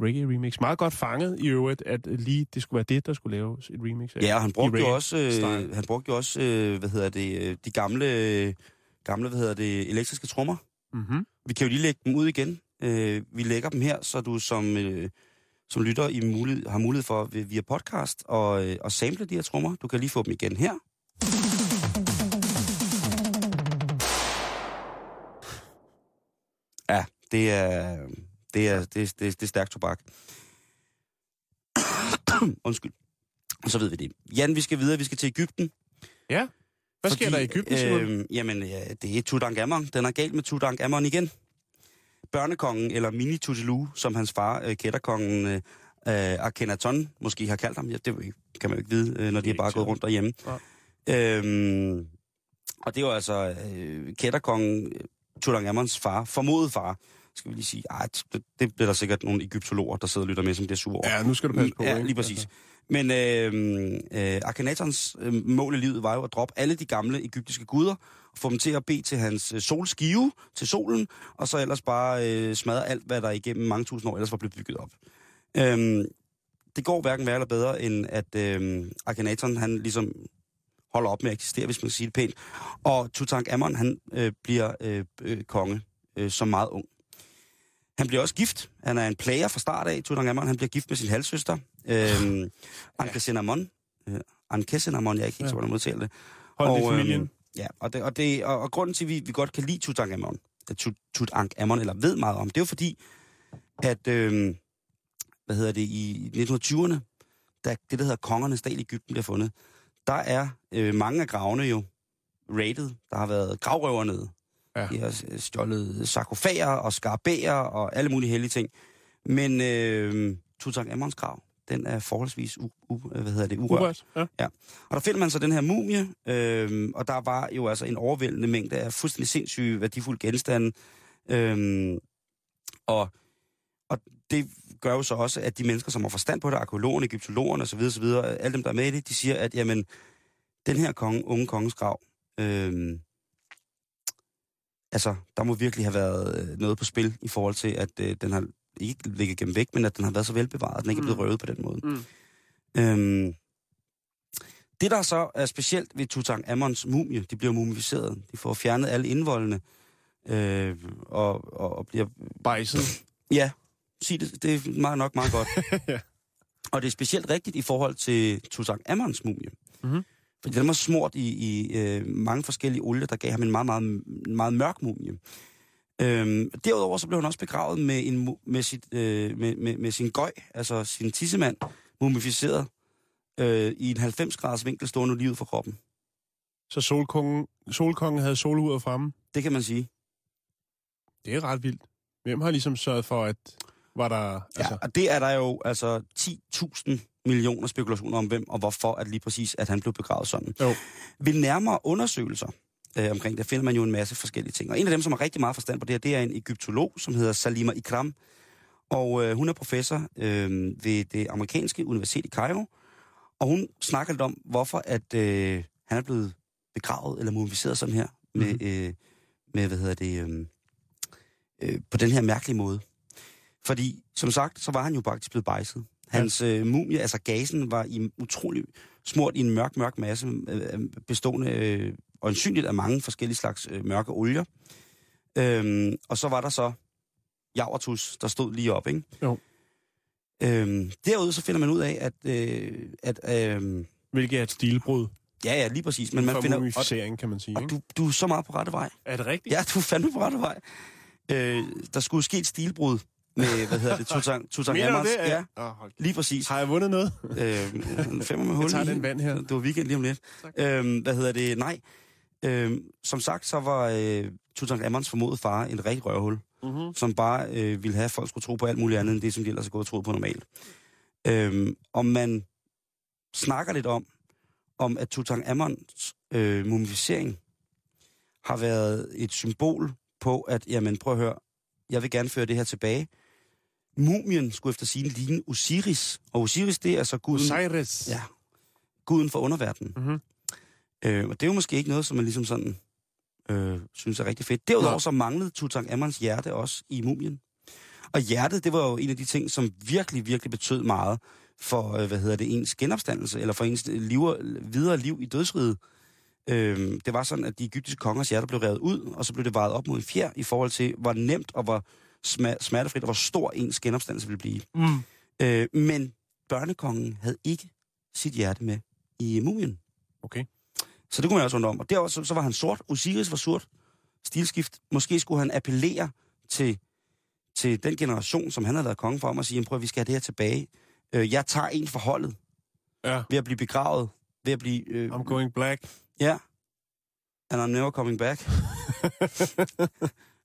reggae-remix. Meget godt fanget i øvrigt, at lige det skulle være det, der skulle laves et remix af. Ja, og han brugte jo også, øh, han brugte jo også øh, hvad hedder det, øh, de gamle, øh, gamle, hvad hedder det, elektriske trommer. Mm-hmm. Vi kan jo lige lægge dem ud igen. Øh, vi lægger dem her, så du som, øh, som lytter i mulighed, har mulighed for vi- via podcast og, øh, og sample de her trommer. Du kan lige få dem igen her. Ja, det er, det er, det er, det er, det er stærkt tobak. Undskyld. Og så ved vi det. Jan, vi skal videre. Vi skal til Ægypten. Ja. Hvad sker der i Ægypten, øh, Jamen, ja, det er Tutankhamon. Den er galt med Tutankhamon igen. Børnekongen, eller mini Tutelu, som hans far, øh, kætterkongen øh, øh, Akhenaton, måske har kaldt ham. Ja, det kan man jo ikke vide, øh, når de er Ikke bare gået rundt derhjemme. Øhm, og det var altså øh, kætterkongen, øh, Tutankhamons far, formodet far, skal vi lige sige. Ej, det, det bliver der sikkert nogle egyptologer, der sidder og lytter med, som bliver sure over. Ja, nu skal du passe på. Ja, lige præcis. Altså, men øh, øh, Akhenatons øh, mål i livet var jo at droppe alle de gamle egyptiske guder, og få dem til at bede til hans øh, solskive, til solen, og så ellers bare øh, smadre alt, hvad der igennem mange tusind år ellers var blevet bygget op. Øh, det går hverken værre eller bedre, end at øh, Akhenaton, han ligesom holder op med at eksistere, hvis man kan sige det pænt. Og Tutankhamon, han øh, bliver øh, øh, konge øh, som meget ung. Han bliver også gift. Han er en plager fra start af, Tutankhamon. Han bliver gift med sin halvsøster, øh, Ankhesenamon. Øh, Ankhesenamon, jeg er ikke helt sikker, hvordan man udtaler det. Hold det Og, øhm, familien. Ja, og, det, og, det, og, og grunden til, at vi, vi godt kan lide Tutankhamon, Tut, Tutankhamon, eller ved meget om, det er jo fordi, at, øh, hvad hedder det, i 1920'erne, da det, der hedder Kongernes Dal i Ægypten bliver fundet, der er øh, mange af gravene jo rated. Der har været gravrøver nede. Ja. De har øh, stjålet sarkofager og skarabæer og alle mulige hellige ting. Men øh, Tutankhamons grav, den er forholdsvis u, u, hvad hedder det, urørt. Urørt. Ja. Og der finder man så den her mumie, øh, og der var jo altså en overvældende mængde af fuldstændig sindssyge, værdifulde genstande. Øh, og, og det gør jo så også, at de mennesker, som har forstand på det, arkeologerne, egyptologerne osv., osv., alle dem, der er med i det, de siger, at jamen, den her konge, unge konges grav, øh, altså, der må virkelig have været øh, noget på spil i forhold til, at øh, den har ikke ligget gennem væk, men at den har været så velbevaret, at den ikke er blevet Mm. røvet på den måde. Mm. Øhm, det, der så er specielt ved Tutankhamons mumie, de bliver mumificeret. De får fjernet alle indvoldene, øh, og, og, og bliver... Bejset. Ja, sig det, det er meget nok meget godt. Ja. Og det er specielt rigtigt i forhold til Tutankhamons mumie. Mhm. Fordi den var smurt i, i øh, mange forskellige olier, der gav ham en meget, meget, meget mørk mumie. Øhm, derudover så blev han også begravet med, en, med, sit, øh, med, med, med sin gøj, altså sin tissemand, mumificeret øh, i en 90-graders vinkel stående lige ud for kroppen. Så solkongen, solkongen havde soluret fremme. Det kan man sige. Det er ret vildt. Hvem har ligesom sørget for, at var der... Ja, Altså, og det er der jo altså 10.000 millioner spekulationer om, hvem og hvorfor at lige præcis, at han blev begravet sådan. Jo. Ved nærmere undersøgelser øh, omkring det, finder man jo en masse forskellige ting. Og en af dem, som har rigtig meget forstand på det her, det er en egyptolog, som hedder Salima Ikram. Og øh, hun er professor øh, ved det amerikanske universitet i Cairo. Og hun snakker lidt om, hvorfor at øh, han er blevet begravet eller mumificeret sådan her. Med, Mhm. øh, med hvad hedder det, øh, øh, på den her mærkelige måde. Fordi, som sagt, så var han jo faktisk blevet bejset. Hans øh, mumie, altså gasen, var i utrolig smurt i en mørk, mørk masse, øh, bestående øh, øjensynligt af mange forskellige slags øh, mørke olier. Øhm, og så var der så Javertus, der stod lige op, ikke? Jo. Øhm, derude så finder man ud af, at, øh, at øh, Hvilket er et stilbrud ja, ja, lige præcis, men man finder, og, kan man sige. og Ikke? du, du er så meget på rette vej. Er det rigtigt? Ja, du er fandme på rette vej. Øh, der skulle ske et stilbrud med, hvad hedder det, Tutank, Tutankhamons. Mener det? Ja, Oh, lige præcis. Har jeg vundet noget? Øh, femmer med hul Jeg tager den vand her. Det var weekend lige om lidt. Øh, hvad hedder det? Nej. Øh, som sagt, så var øh, Tutankhamons formodede far en rigtig røvhul, Mm-hmm. som bare øh, ville have, at folk skulle tro på alt muligt andet, end det, som de ellers har gået og troet på normalt. Øh, og man snakker lidt om, om at Tutankhamons øh, mumificering har været et symbol på, at, jamen prøv at høre, jeg vil gerne føre det her tilbage. Mumien skulle efter sin ligne Osiris, og Osiris, det er altså guden, Osiris. ja, guden for underverdenen. Mhm. Øh, og det er jo måske ikke noget, som man ligesom sådan øh, synes er rigtig fedt. Derudover Nej. så manglede Tutankhamons hjerte også i mumien. Og hjertet, det var jo en af de ting, som virkelig, virkelig betød meget for, øh, hvad hedder det, ens genopstandelse, eller for ens liv, videre liv i dødsriget. Øh, det var sådan, at de egyptiske kongers hjerter blev revet ud, og så blev det vejet op mod en fjer i forhold til, hvor nemt og hvor sma- smertefrit og hvor stor ens genopstandelse ville blive. Mm. Øh, men børnekongen havde ikke sit hjerte med i mumien. Okay. Så det kunne man også undre om. Og derover så, så var han sort. Osiris var sort. Stilskift. Måske skulle han appellere til, til den generation, som han havde været konge for, om at sige, prøv at vi skal have det her tilbage. Øh, jeg tager en for holdet Ja. ved at blive begravet. Ved at blive... Øh, I'm going black. Ja. And I'm never coming back.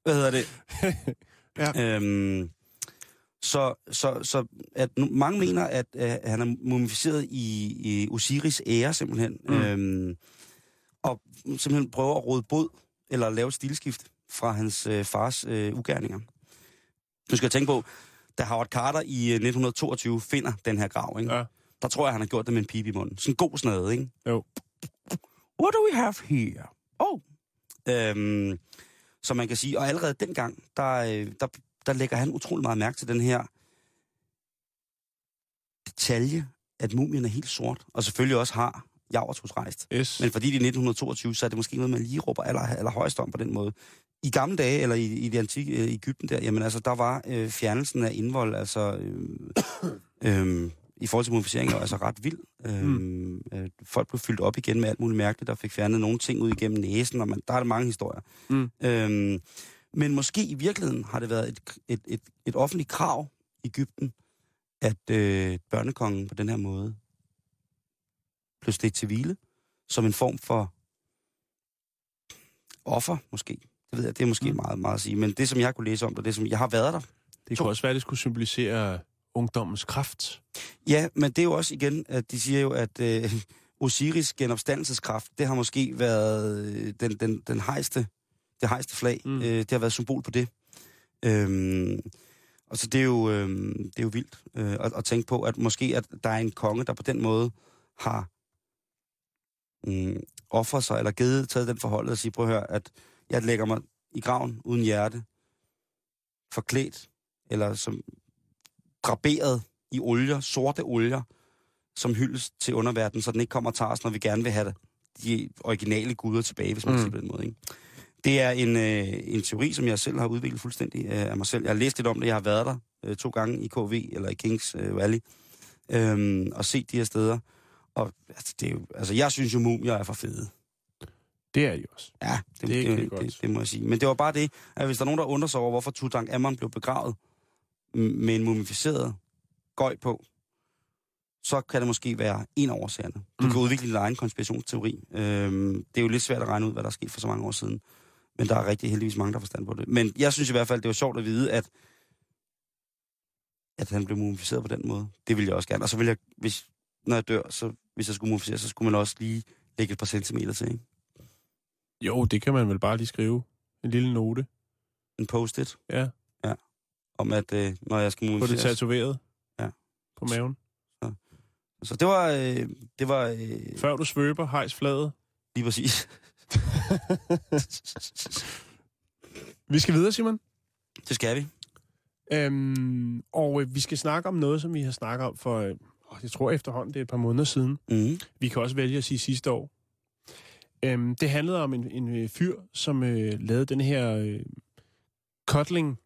Hvad hedder det? Ja. Øhm, så, så, så at mange mener, at øh, han er mumificeret i, i Osiris ære simpelthen. Mm. Øhm, og simpelthen prøver at råde bod, eller lave et stilskift fra hans øh, fars øh, ugerninger. Du skal tænke på, da Howard Carter i øh, 1922 finder den her grav, ikke? Ja. der tror jeg, han har gjort det med en pipe i munden. Sådan en god snade, ikke? Jo. What do we have here? Oh. Øhm, så man kan sige, og allerede dengang, der, øh, der, der lægger han utrolig meget mærke til den her detalje, at mumien er helt sort, og selvfølgelig også har Javertus rejst. Yes. Men fordi det er 1922, så er det måske noget, man lige råber aller, allerhøjst om på den måde. I gamle dage, eller i, i det antikke øh, Ægypten der, jamen altså, der var øh, fjernelsen af indvold, altså øh, øh, i forhold til mumificering, altså ret vild. Øh, mm. øh, folk blev fyldt op igen med alt muligt mærkeligt, der fik fjernet nogle ting ud igennem næsen, og man, der er der mange historier. Mm. Øh, men måske i virkeligheden har det været et, et, et, et offentligt krav i Ægypten, at øh, børnekongen på den her måde blev stedt til hvile, som en form for offer, måske. Det ved jeg, det er måske Mm. meget, meget at sige. Men det, som jeg kunne læse om det, det som jeg har været der. Det kunne også være, at det skulle symbolisere ungdommens kraft. Ja, men det er jo også igen, at de siger jo, at øh, Osiris genopstandelseskraft, det har måske været øh, den, den, den hejste, det hejste flag. Mm. Øh, det har været symbol på det. Øhm, og så det er jo, øh, det er jo vildt øh, at, at tænke på, at måske at der er en konge, der på den måde har mm, offret sig, eller givet, taget den forholdet og sige, prøv at høre, at jeg lægger mig i graven uden hjerte, forklædt, eller som draperet i olier, sorte olier, som hyldes til underverdenen, så den ikke kommer og tager os, når vi gerne vil have det, de originale guder tilbage, hvis man Mm. mm. siger på den måde. Ikke? Det er en, øh, en teori, som jeg selv har udviklet fuldstændig øh, af mig selv. Jeg har læst lidt om det, jeg har været der øh, to gange i KV, eller i Kings øh, Valley, øh, og set de her steder. Og altså, det er jo, altså, jeg synes jo, mumier er for fede. Det er de også. Ja, det, Det er det, det, godt. det, det må jeg sige. Men det var bare det, at hvis der er nogen, der undrer sig over, hvorfor Tutankhamon blev begravet med en mumificeret gøj på, så kan det måske være en af årsagerne. Du Mm. kan udvikle din egen konspirationsteori. Øhm, det er jo lidt svært at regne ud, hvad der er sket for så mange år siden. Men der er rigtig heldigvis mange, der forstand på det. Men jeg synes i hvert fald, det var sjovt at vide, at, at han blev mumificeret på den måde. Det ville jeg også gerne. Og så ville jeg, hvis, når jeg dør, så hvis jeg skulle mumificere, så skulle man også lige lægge et par centimeter til, ikke? Jo, det kan man vel bare lige skrive. En lille note. En post-it. Ja. om, at øh, når jeg skal Få det mumificeres. tatoveret. Ja. På maven. Så det var, øh, det var øh, Før du svøber, hejs fladet. lige præcis. Vi skal videre, Simon. Det skal vi. Øhm, og øh, vi skal snakke om noget, som vi har snakket om for, øh, åh, jeg tror efterhånden, det er et par måneder siden. Mm. Vi kan også vælge at sige sidste år. Øhm, det handlede om en, en øh, fyr, som øh, lavede den her øh, cuddling...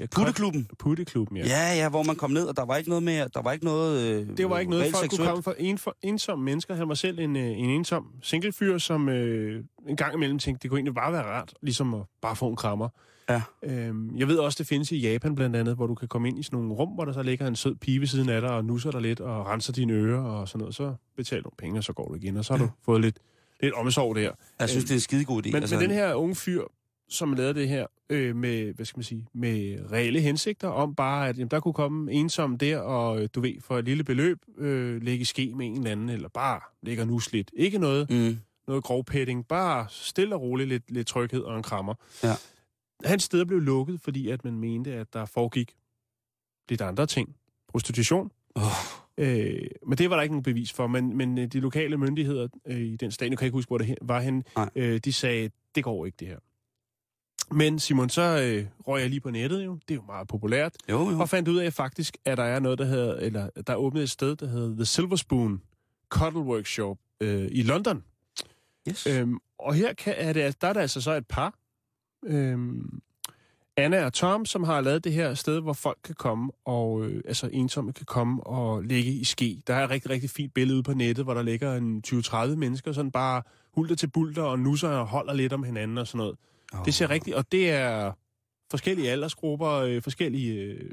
Ja, Putteklubben. Putteklubben, ja. Ja, ja, hvor man kom ned, og der var ikke noget med, der var ikke noget... Øh, Det var ikke noget, folk kunne seksuelt. komme fra en, for ensomme mennesker. Han var selv en, øh, en ensom singlefyr, som øh, en gang imellem tænkte, det kunne egentlig bare være rart, ligesom at bare få en krammer. Ja. Øhm, jeg ved også, det findes i Japan blandt andet, hvor du kan komme ind i sådan nogle rum, hvor der så ligger en sød pige ved siden af dig og nusser dig lidt og renser dine ører og sådan noget. Så betaler du penge, og så går du igen, og så har du fået lidt, lidt omsorg der. Jeg synes, det er en skidegod idé. Men, altså, men den her unge fyr, som lavede det her øh, med, hvad skal man sige, med reelle hensigter om bare, at jamen, der kunne komme ensom der, og øh, du ved, for et lille beløb, øh, lægge ske med en eller anden, eller bare ligge nus lidt. Ikke noget, Mm. noget grovpetting, bare stille og roligt lidt, lidt tryghed og en krammer. Ja. Hans sted blev lukket, fordi at man mente, at der foregik lidt andre ting. Prostitution. Oh. Øh, men det var der ikke nogen bevis for, men, men øh, de lokale myndigheder øh, i den stat, nu kan jeg ikke huske, hvor det var hen, Nej. øh, de sagde, det går ikke det her. Men Simon, så øh, røg jeg lige på nettet jo, det er jo meget populært, Jo, jo. og fandt ud af faktisk, at der er noget, der hedder, eller der er åbnet et sted, der hedder The Silver Spoon Cuddle Workshop øh, i London. Yes. Øhm, og her kan, er det, der er der altså så et par, øhm, Anna og Tom, som har lavet det her sted, hvor folk kan komme, og øh, altså ensomme kan komme og ligge i ske. Der er et rigtig, rigtig fint billede ude på nettet, hvor der ligger en 20-30 mennesker, sådan bare hulter til bulter og nusser og holder lidt om hinanden og sådan noget. Oh. Det ser rigtigt, og det er forskellige aldersgrupper, øh, forskellige øh,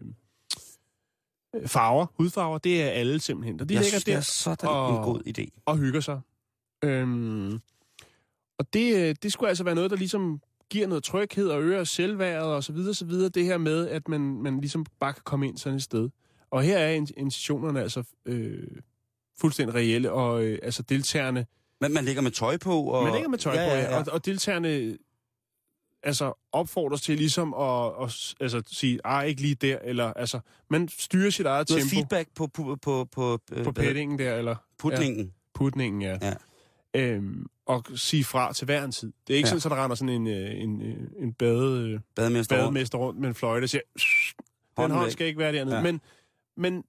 farver, hudfarver, det er alle simpelthen. Og de jeg ligger synes, der det er sådan og- en god idé. og hygger sig. Øhm, og det, øh, det skulle altså være noget, der ligesom giver noget tryghed og øger selvværdet og så videre, så videre. Det her med, at man, man ligesom bare kan komme ind sådan et sted. Og her er in- intentionerne altså øh, fuldstændig reelle, og øh, altså deltagerne... Men man ligger med tøj på, og... Man ligger med tøj ja, på, ja, ja. Og, og deltagerne altså opfordres til ligesom at, at altså, sige, ah, ikke lige der, eller altså, man styrer sit eget Noget tempo feedback på, på, på, på, øh, på hvad- pettingen der, eller putningen. putningen, ja. Ja. Øhm, og sige fra til hver en tid. Det er ikke Ja. ja. sådan, at der render sådan en, øh, en, øh, en bade, Bademester. bademester rundt med en fløjte og siger, den hånd skal ikke være dernede. Ja. Ja. Men, men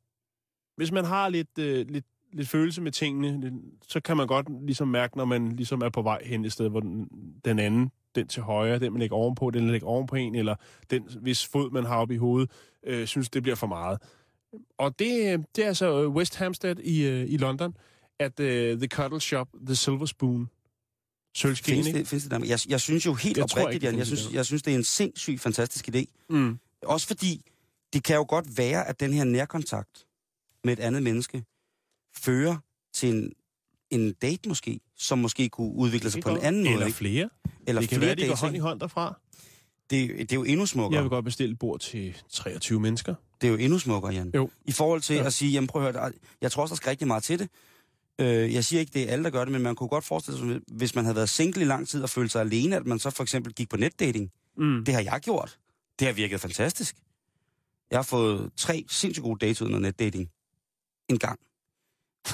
hvis man har lidt, øh, lidt, lidt følelse med tingene, så kan man godt ligesom mærke, når man ligesom er på vej hen et sted, hvor den, den anden, den til højre, den man lægger ovenpå, den der ligger ovenpå en, eller den, hvis fod man har op i hovedet, øh, synes, det bliver for meget. Og det, det er altså øh, West Hampstead i, øh, i London, at uh, The Cuddle Shop, The Silver Spoon, sølvskin, Findes det, findes det der? Jeg, jeg synes jo helt Jeg oprigtigt, ikke, Jan, jeg synes, jeg synes, det er en sindssygt fantastisk idé. Mm. Også fordi, det kan jo godt være, at den her nærkontakt med et andet menneske fører til en, en date måske, som måske kunne udvikle sig på en anden måde. Eller ikke? flere. Eller det kan flere være, de går hånd i hånd derfra. det, det er jo endnu smukkere. Jeg vil godt bestille et bord til 23 mennesker. Det er jo endnu smukkere, Jan. Jo. I forhold til Ja. at sige, jamen prøv at høre, der- jeg tror også, der skal rigtig meget til det. Øh, jeg siger ikke, det er alle, der gør det, men man kunne godt forestille sig, hvis man havde været single i lang tid og følt sig alene, at man så for eksempel gik på netdating. Mm. Det har jeg gjort. Det har virket fantastisk. Jeg har fået tre sindssygt gode dates ud af netdating. En gang.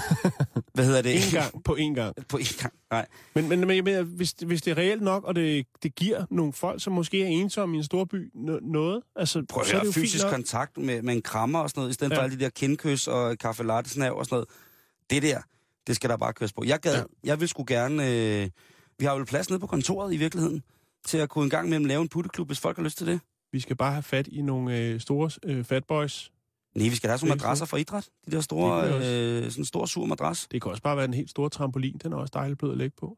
Hvad hedder det? En gang på en gang. på en gang. Nej. Men, men, men jeg mener, hvis, hvis det er reelt nok, og det, det giver nogle folk, som måske er ensomme i en stor by, no, noget, altså, Prøv at så er det fysisk kontakt med, med en krammer og sådan noget, i stedet ja. For alle de der kindkys og kaffe latte snav og sådan noget. Det der, det skal der bare køres på. Jeg gad. Ja. jeg vil sgu gerne... Øh, vi har jo plads nede på kontoret i virkeligheden, til at kunne en gang imellem lave en putteklub, hvis folk har lyst til det. Vi skal bare have fat i nogle øh, store øh, fatboys. Nej, vi skal have sådan nogle er madrasser for idræt. De der store, øh, sådan en stor sur madras. Det kan også bare være en helt stor trampolin. Den er også dejligt blød at lægge på.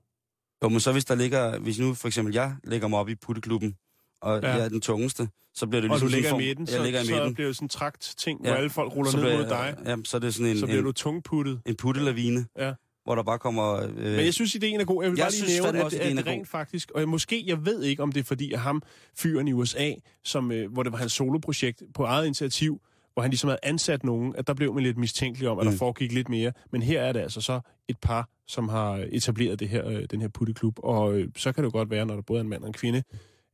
Jo, men så hvis der ligger, hvis nu for eksempel jeg lægger mig op i putteklubben, og ja. Jeg er den tungeste, så bliver det Og ligesom du ligger i sådan en midten, form- jeg ligger i så, midten. så bliver det sådan en trakt ting, Ja. hvor alle folk ruller så ned bliver, mod dig. Ja, så er det sådan en, Så bliver en, du tungputtet. en puttelavine, Ja. hvor der bare kommer... Øh, Men jeg synes, ideen er god. Jeg vil Jeg bare lige synes nævne, at, også, at ideen det god. rent faktisk... Og måske, jeg ved ikke, om det er fordi, at ham, fyren i USA, som, øh, hvor det var hans soloprojekt på eget initiativ, hvor han ligesom havde ansat nogen, at der blev man lidt mistænkelig om, at Mm. der foregik lidt mere. Men her er det altså så et par, som har etableret det her, øh, den her putteklub. Og øh, så kan det jo godt være, når der både er en mand og en kvinde,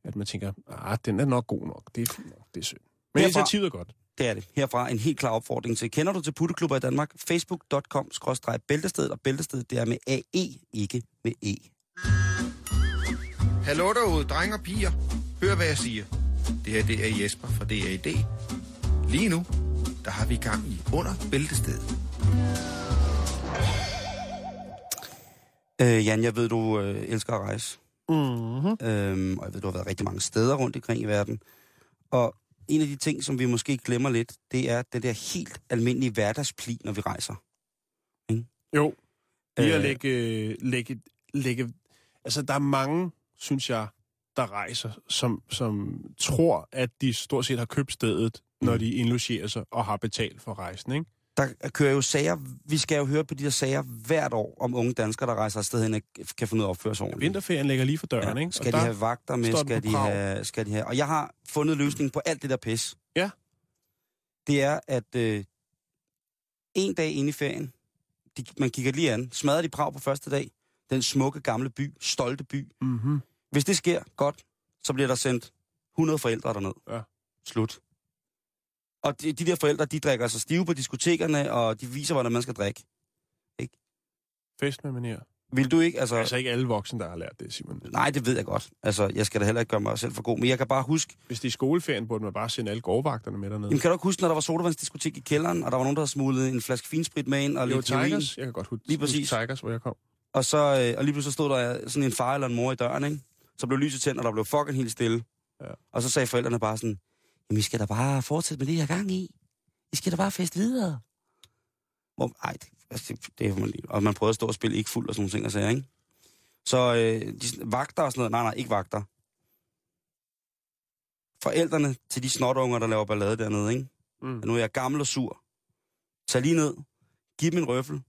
at man tænker, ah, den er nok god nok. Det er fint nok. Det er synd. Men Herfra- initiativet er godt. Det er det. Herfra en helt klar opfordring til. Kender du til putteklubber i Danmark? Facebook.com-bæltestedet, og bæltestedet det er med AE, ikke med E. Hallo derude, drenge og piger. Hør, hvad jeg siger. Det her det er Jesper fra DAD. Lige nu, der har vi gang i Under Bæltestedet. Øh, Jan, jeg ved, du øh, elsker at rejse. Mm-hmm. Øhm, og jeg ved, du har været rigtig mange steder rundt omkring i verden. Og en af de ting, som vi måske glemmer lidt, det er den der helt almindelige hverdagspli, når vi rejser. Jo. Lige at Øh. lægge, lægge, lægge... Altså, der er mange, synes jeg, der rejser, som, som tror, at de stort set har købt stedet, når de indlogerer sig og har betalt for rejsen, ikke? Der kører jo sager, vi skal jo høre på de der sager hvert år, om unge danskere, der rejser afsted hen kan finde ud af at opføre sig ordentligt. Vinterferien ligger lige for døren, ikke? Skal Og de have vagter med? Skal de have, skal de have... Og jeg har fundet løsningen på alt det der pis. Ja. Det er, at øh, en dag inde i ferien, de, man kigger lige an, smadrer de Prag på første dag, den smukke gamle by, stolte by. Mm-hmm. Hvis det sker godt, så bliver der sendt 100 forældre derned. Ja. Slut. Og de, de der forældre, de drikker sig stive på diskotekerne, og de viser, hvordan man skal drikke. Fest med manier. Vil du ikke? Altså, Altså ikke alle voksne, der har lært det, Simon. nej, det ved jeg godt. Altså, jeg skal da heller ikke gøre mig selv for god, men jeg kan bare huske, Hvis det er skoleferien, burde man bare sende alle gårdvagterne med dernede. Jamen, kan du ikke huske, når der var sodavandsdiskotek i kælderen, og der var nogen, der havde smuglet en flaske finsprit med ind og Jo, lidt Tigers. Jeg kan godt huske, Lige præcis. huske Tigers, hvor jeg kom. og, så, øh, og lige pludselig stod der sådan en far eller en mor i døren, ikke? Så blev lyset tændt, og der blev fucking helt stille. Ja. Og så sagde forældrene bare sådan, jamen, I skal da bare fortsætte med det her gang i. I skal da bare fest videre. Hvor, ej, det, altså, det, det er man lige. Og man prøvede at stå og spille ikke fuld og sådan nogle ting og sager, ikke? Så øh, de, vagter og sådan noget, nej, nej, ikke vagter. Forældrene til de snotunger, der laver ballade dernede, ikke? Mm. Nu er jeg gammel og sur. Tag lige ned, giv dem en røffel,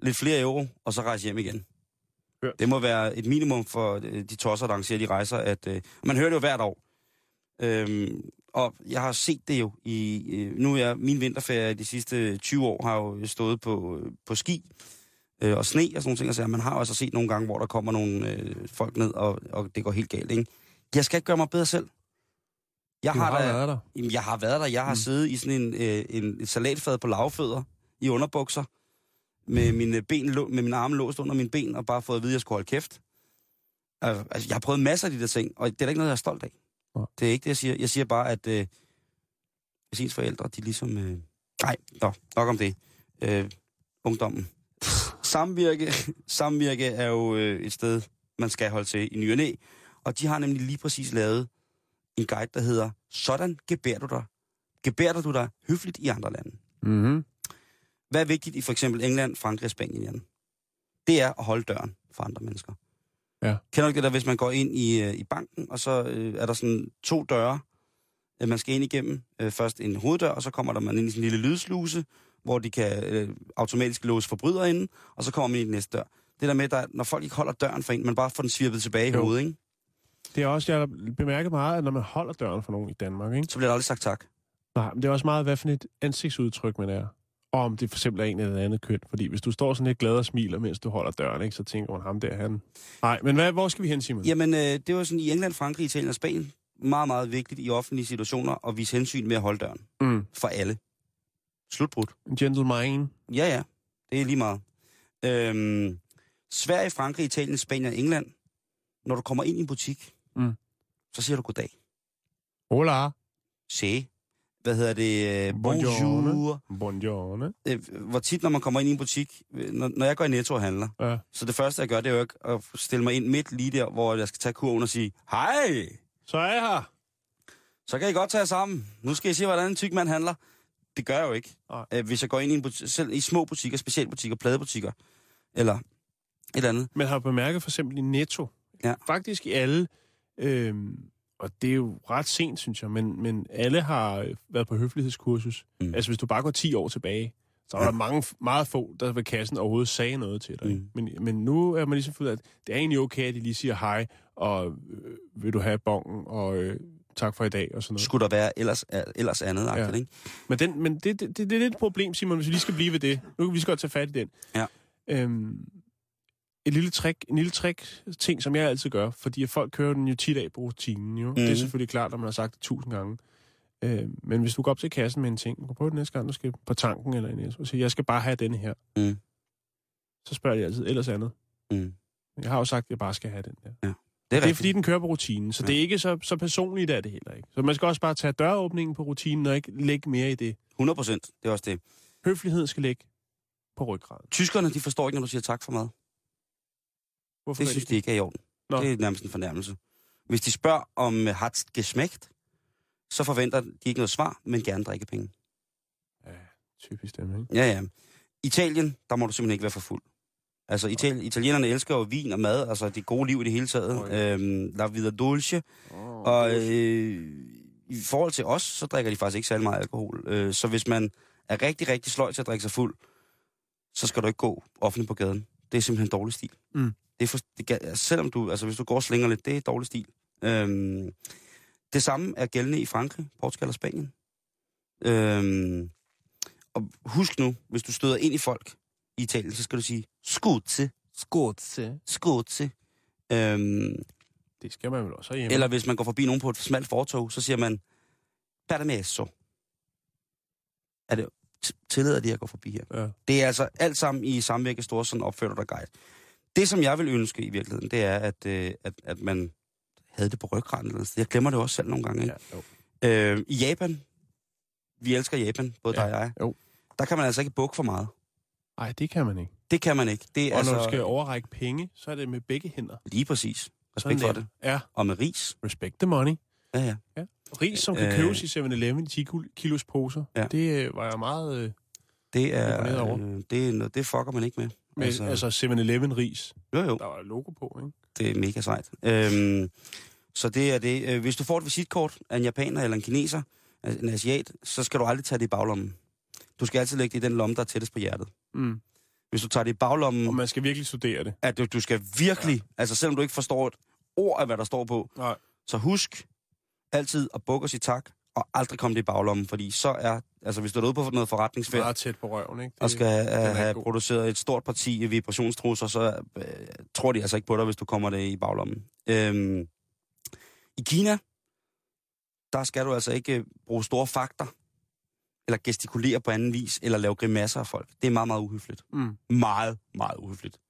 lidt flere euro, og så rejse hjem igen. Hørt. Det må være et minimum for øh, de tosser, der arrangerer de rejser, at øh, man hører det jo hvert år. Øhm, og jeg har set det jo i... Øh, nu er jeg, min vinterferie de sidste 20 år har jo stået på, øh, på ski øh, og sne og sådan nogle ting. Altså, man har jo altså set nogle gange, hvor der kommer nogle øh, folk ned, og, og det går helt galt, ikke? Jeg skal ikke gøre mig bedre selv. Jeg Du har, har da, været der. Jamen, jeg har været der. Jeg har mm. siddet i sådan en, øh, en et salatfad på lavfødder i underbukser, med mine, ben, med mine arme låst under mine ben, og bare fået at vide, at jeg skulle holde kæft. Altså, jeg har prøvet masser af de der ting, og det er da ikke noget, jeg er stolt af. Nej. Det er ikke det, jeg siger. Jeg siger bare, at øh, hvis ens forældre, de ligesom... Øh, nej, nå, nok om det. Øh, ungdommen. Samvirke, samvirke er jo øh, et sted, man skal holde til i ny og næ, og de har nemlig lige præcis lavet en guide, der hedder Sådan gebærer du dig. Gebærer du dig høfligt i andre lande. Mm-hmm. Hvad er vigtigt i for eksempel England, Frankrig og Spanien? Det er at holde døren for andre mennesker. Ja. Kender du ikke det der, hvis man går ind i, øh, i banken, og så øh, er der sådan to døre, øh, man skal ind igennem. Øh, først en hoveddør, og så kommer der man ind i sådan en lille lydsluse, hvor de kan øh, automatisk låse forbrydere inde, og så kommer man ind i den næste dør. Det der med, der, når folk ikke holder døren for en, man bare får den svirpet tilbage i Jo. hovedet, ikke? Det er også, jeg har bemærket meget, at når man holder døren for nogen i Danmark, ikke? så bliver der aldrig sagt tak. Nej, men det er også meget, hvad for et ansigtsudtryk man er. Og om det for eksempel er en eller anden køn. Fordi hvis du står sådan lidt glad og smiler, mens du holder døren, ikke, så tænker man ham der, han... Nej, men hvad, hvor skal vi hen, Simon? Jamen, øh, det var sådan i England, Frankrig, Italien og Spanien. Meget, meget vigtigt i offentlige situationer at vise hensyn med at holde døren. Mm. For alle. Slutbrudt. En gentleman. Ja, ja. Det er lige meget. Øhm, Sverige, Frankrig, Italien, Spanien og England. Når du kommer ind i en butik, Mm. så siger du goddag. Hola. Se. Hvad hedder det? Øh. Bonjour. Buongiorno. Øh, hvor tit, når man kommer ind i en butik, øh, når, når jeg går i Netto og handler, Ja. så det første, jeg gør, det er jo ikke at stille mig ind midt lige der, hvor jeg skal tage kurven og sige, hej, Så er jeg her. så kan I godt tage jer sammen. Nu skal I se, hvordan en tyk mand handler. Det gør jeg jo ikke. Nej. Øh, hvis jeg går ind i en butik, selv i små butikker, specialbutikker, pladebutikker, eller et eller andet. Men har du bemærket for eksempel i Netto? Ja. Faktisk i alle, øhm, og det er jo ret sent, synes jeg, men, men alle har øh, været på høflighedskursus. Mm. Altså hvis du bare går 10 år tilbage, så var Ja. der mange, meget få, der ved kassen overhovedet sagde noget til dig. Mm. Men, men nu er man ligesom fundet, at det er egentlig okay, at de lige siger hej, og øh, vil du have bongen, og øh, tak for i dag, og sådan noget. Skulle der være ellers, ellers andet, ja. Ikke? Men, den, men det, det, det, det er lidt et problem, Simon, hvis vi lige skal blive ved det. Nu kan vi så godt tage fat i den. Ja. Øhm, et lille trick, en lille trick ting, som jeg altid gør, fordi folk kører den jo tit af på rutinen. Jo. Mm. Det er Mhm. selvfølgelig klart, når man har sagt det tusind gange. Øhm, men hvis du går op til kassen med en ting, prøve det næste gang, du skal på tanken eller en og sige, jeg skal bare have denne her. Mm. Så spørger de altid, ellers andet. Mm. Jeg har jo sagt, at jeg bare skal have den der. Det Det er rigtigt. fordi, den kører på rutinen, så Ja. det er ikke så, så personligt er det heller ikke. Så man skal også bare tage døråbningen på rutinen og ikke lægge mere i det. 100 procent. Det er også det. Høflighed skal ligge på ryggraden. Tyskerne, de forstår ikke, når du siger tak for mad. Hvorfor Det synes de ikke er i orden. Nå. Det er nærmest en fornærmelse. Hvis de spørger om øh, hat geschmeckt, så forventer de ikke noget svar, men gerne drikkepenge. Ja, typisk dem, ikke? Ja, ja. Italien, der må du simpelthen ikke være for fuld. Altså, Ital- italienerne elsker jo vin og mad, altså det gode liv i det hele taget. Oj. Øhm, la vida dolce. Oh, Og øh, i forhold til os, så drikker de faktisk ikke særlig meget alkohol. Øh, så hvis man er rigtig, rigtig sløj til at drikke sig fuld, så skal du ikke gå offentligt på gaden. Det er simpelthen en dårlig stil. Mm. Det er for, det, selvom du, altså hvis du går og slinger lidt, det er dårlig stil. Øhm, det samme er gældende i Frankrig, Portugal og Spanien. Øhm, og husk nu, hvis du støder ind i folk i Italien, så skal du sige, skudse, Skåtse. skudse. Øhm, Det skal man vel også hjemme. eller hvis man går forbi nogen på et smalt fortog, så siger man, permesso. Er det, tillader de at gå forbi her? Ja. Det er altså alt sammen i samvirke store, sådan opfører dig guide. Det, som jeg vil ønske i virkeligheden, det er, at, øh, at, at man havde det på ryggraden. Jeg glemmer det også selv nogle gange. Ikke? Ja, jo. Øh, I Japan, vi elsker Japan, både Ja, dig og jeg. jo. Der kan man altså ikke bukke for meget. Ej, det kan man ikke. Det kan man ikke. Det er Og altså når du skal overrække penge, så er det med begge hænder. lige præcis. Respekt for det. Ja, Og med ris. respect the money. Ja, ja. Ris, som kan Øh. købes i 7-Eleven i 10 kul- kilos poser. Ja. Det øh, var jeg meget øh, Det er, Imponeret over. øh, det, er noget, det fucker man ikke med. Med. Altså, altså 7-Eleven ris. jo, jo. Der var logo på, ikke? Det er mega sejt. Øhm, så det er det. Øh, Hvis du får et visitkort af en japaner eller en kineser, en asiat, så skal du aldrig tage det i baglommen. Du skal altid lægge det i den lomme, der er tættest på hjertet. Mm. Hvis du tager det i baglommen, Og man skal virkelig studere det. at du, du skal virkelig, ja. altså selvom du ikke forstår et ord af, hvad der står på, Nej. så husk altid at bukke og sige tak, og aldrig komme det i baglommen, fordi så er, altså hvis du er ude på noget forretningsfærd, Meget tæt på røven, ikke? Det, og skal uh, have god. produceret et stort parti vibrationstrusser, så uh, tror de altså ikke på dig, hvis du kommer det i baglommen. Øhm, I Kina, der skal du altså ikke øh, bruge store fakter, eller gestikulere på anden vis, eller lave grimasser af folk. Det er meget, meget uhøfligt. Mm. Meget, meget uhøfligt.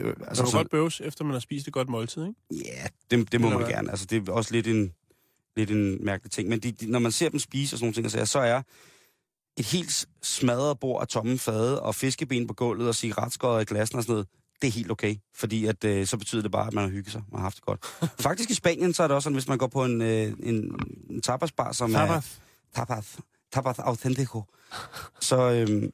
Øh, Altså, kan du så, godt bøves, efter man har spist et godt måltid, ikke? ja, det, det må Eller man hvad? gerne. Altså, det er også lidt en, lidt en mærkelig ting. Men de, de, når man ser dem spise og sådan nogle ting, så, så er et helt smadret bord af tomme fade og fiskeben på gulvet og cigaretskåret i glassen og sådan noget, det er helt okay. Fordi at, øh, så betyder det bare, at man har hygget sig og har haft det godt. Faktisk i Spanien, så er det også sådan, hvis man går på en, øh, en, en tapasbar, som er... Tapas. Tapas. Tapas Authentico. Så, øhm,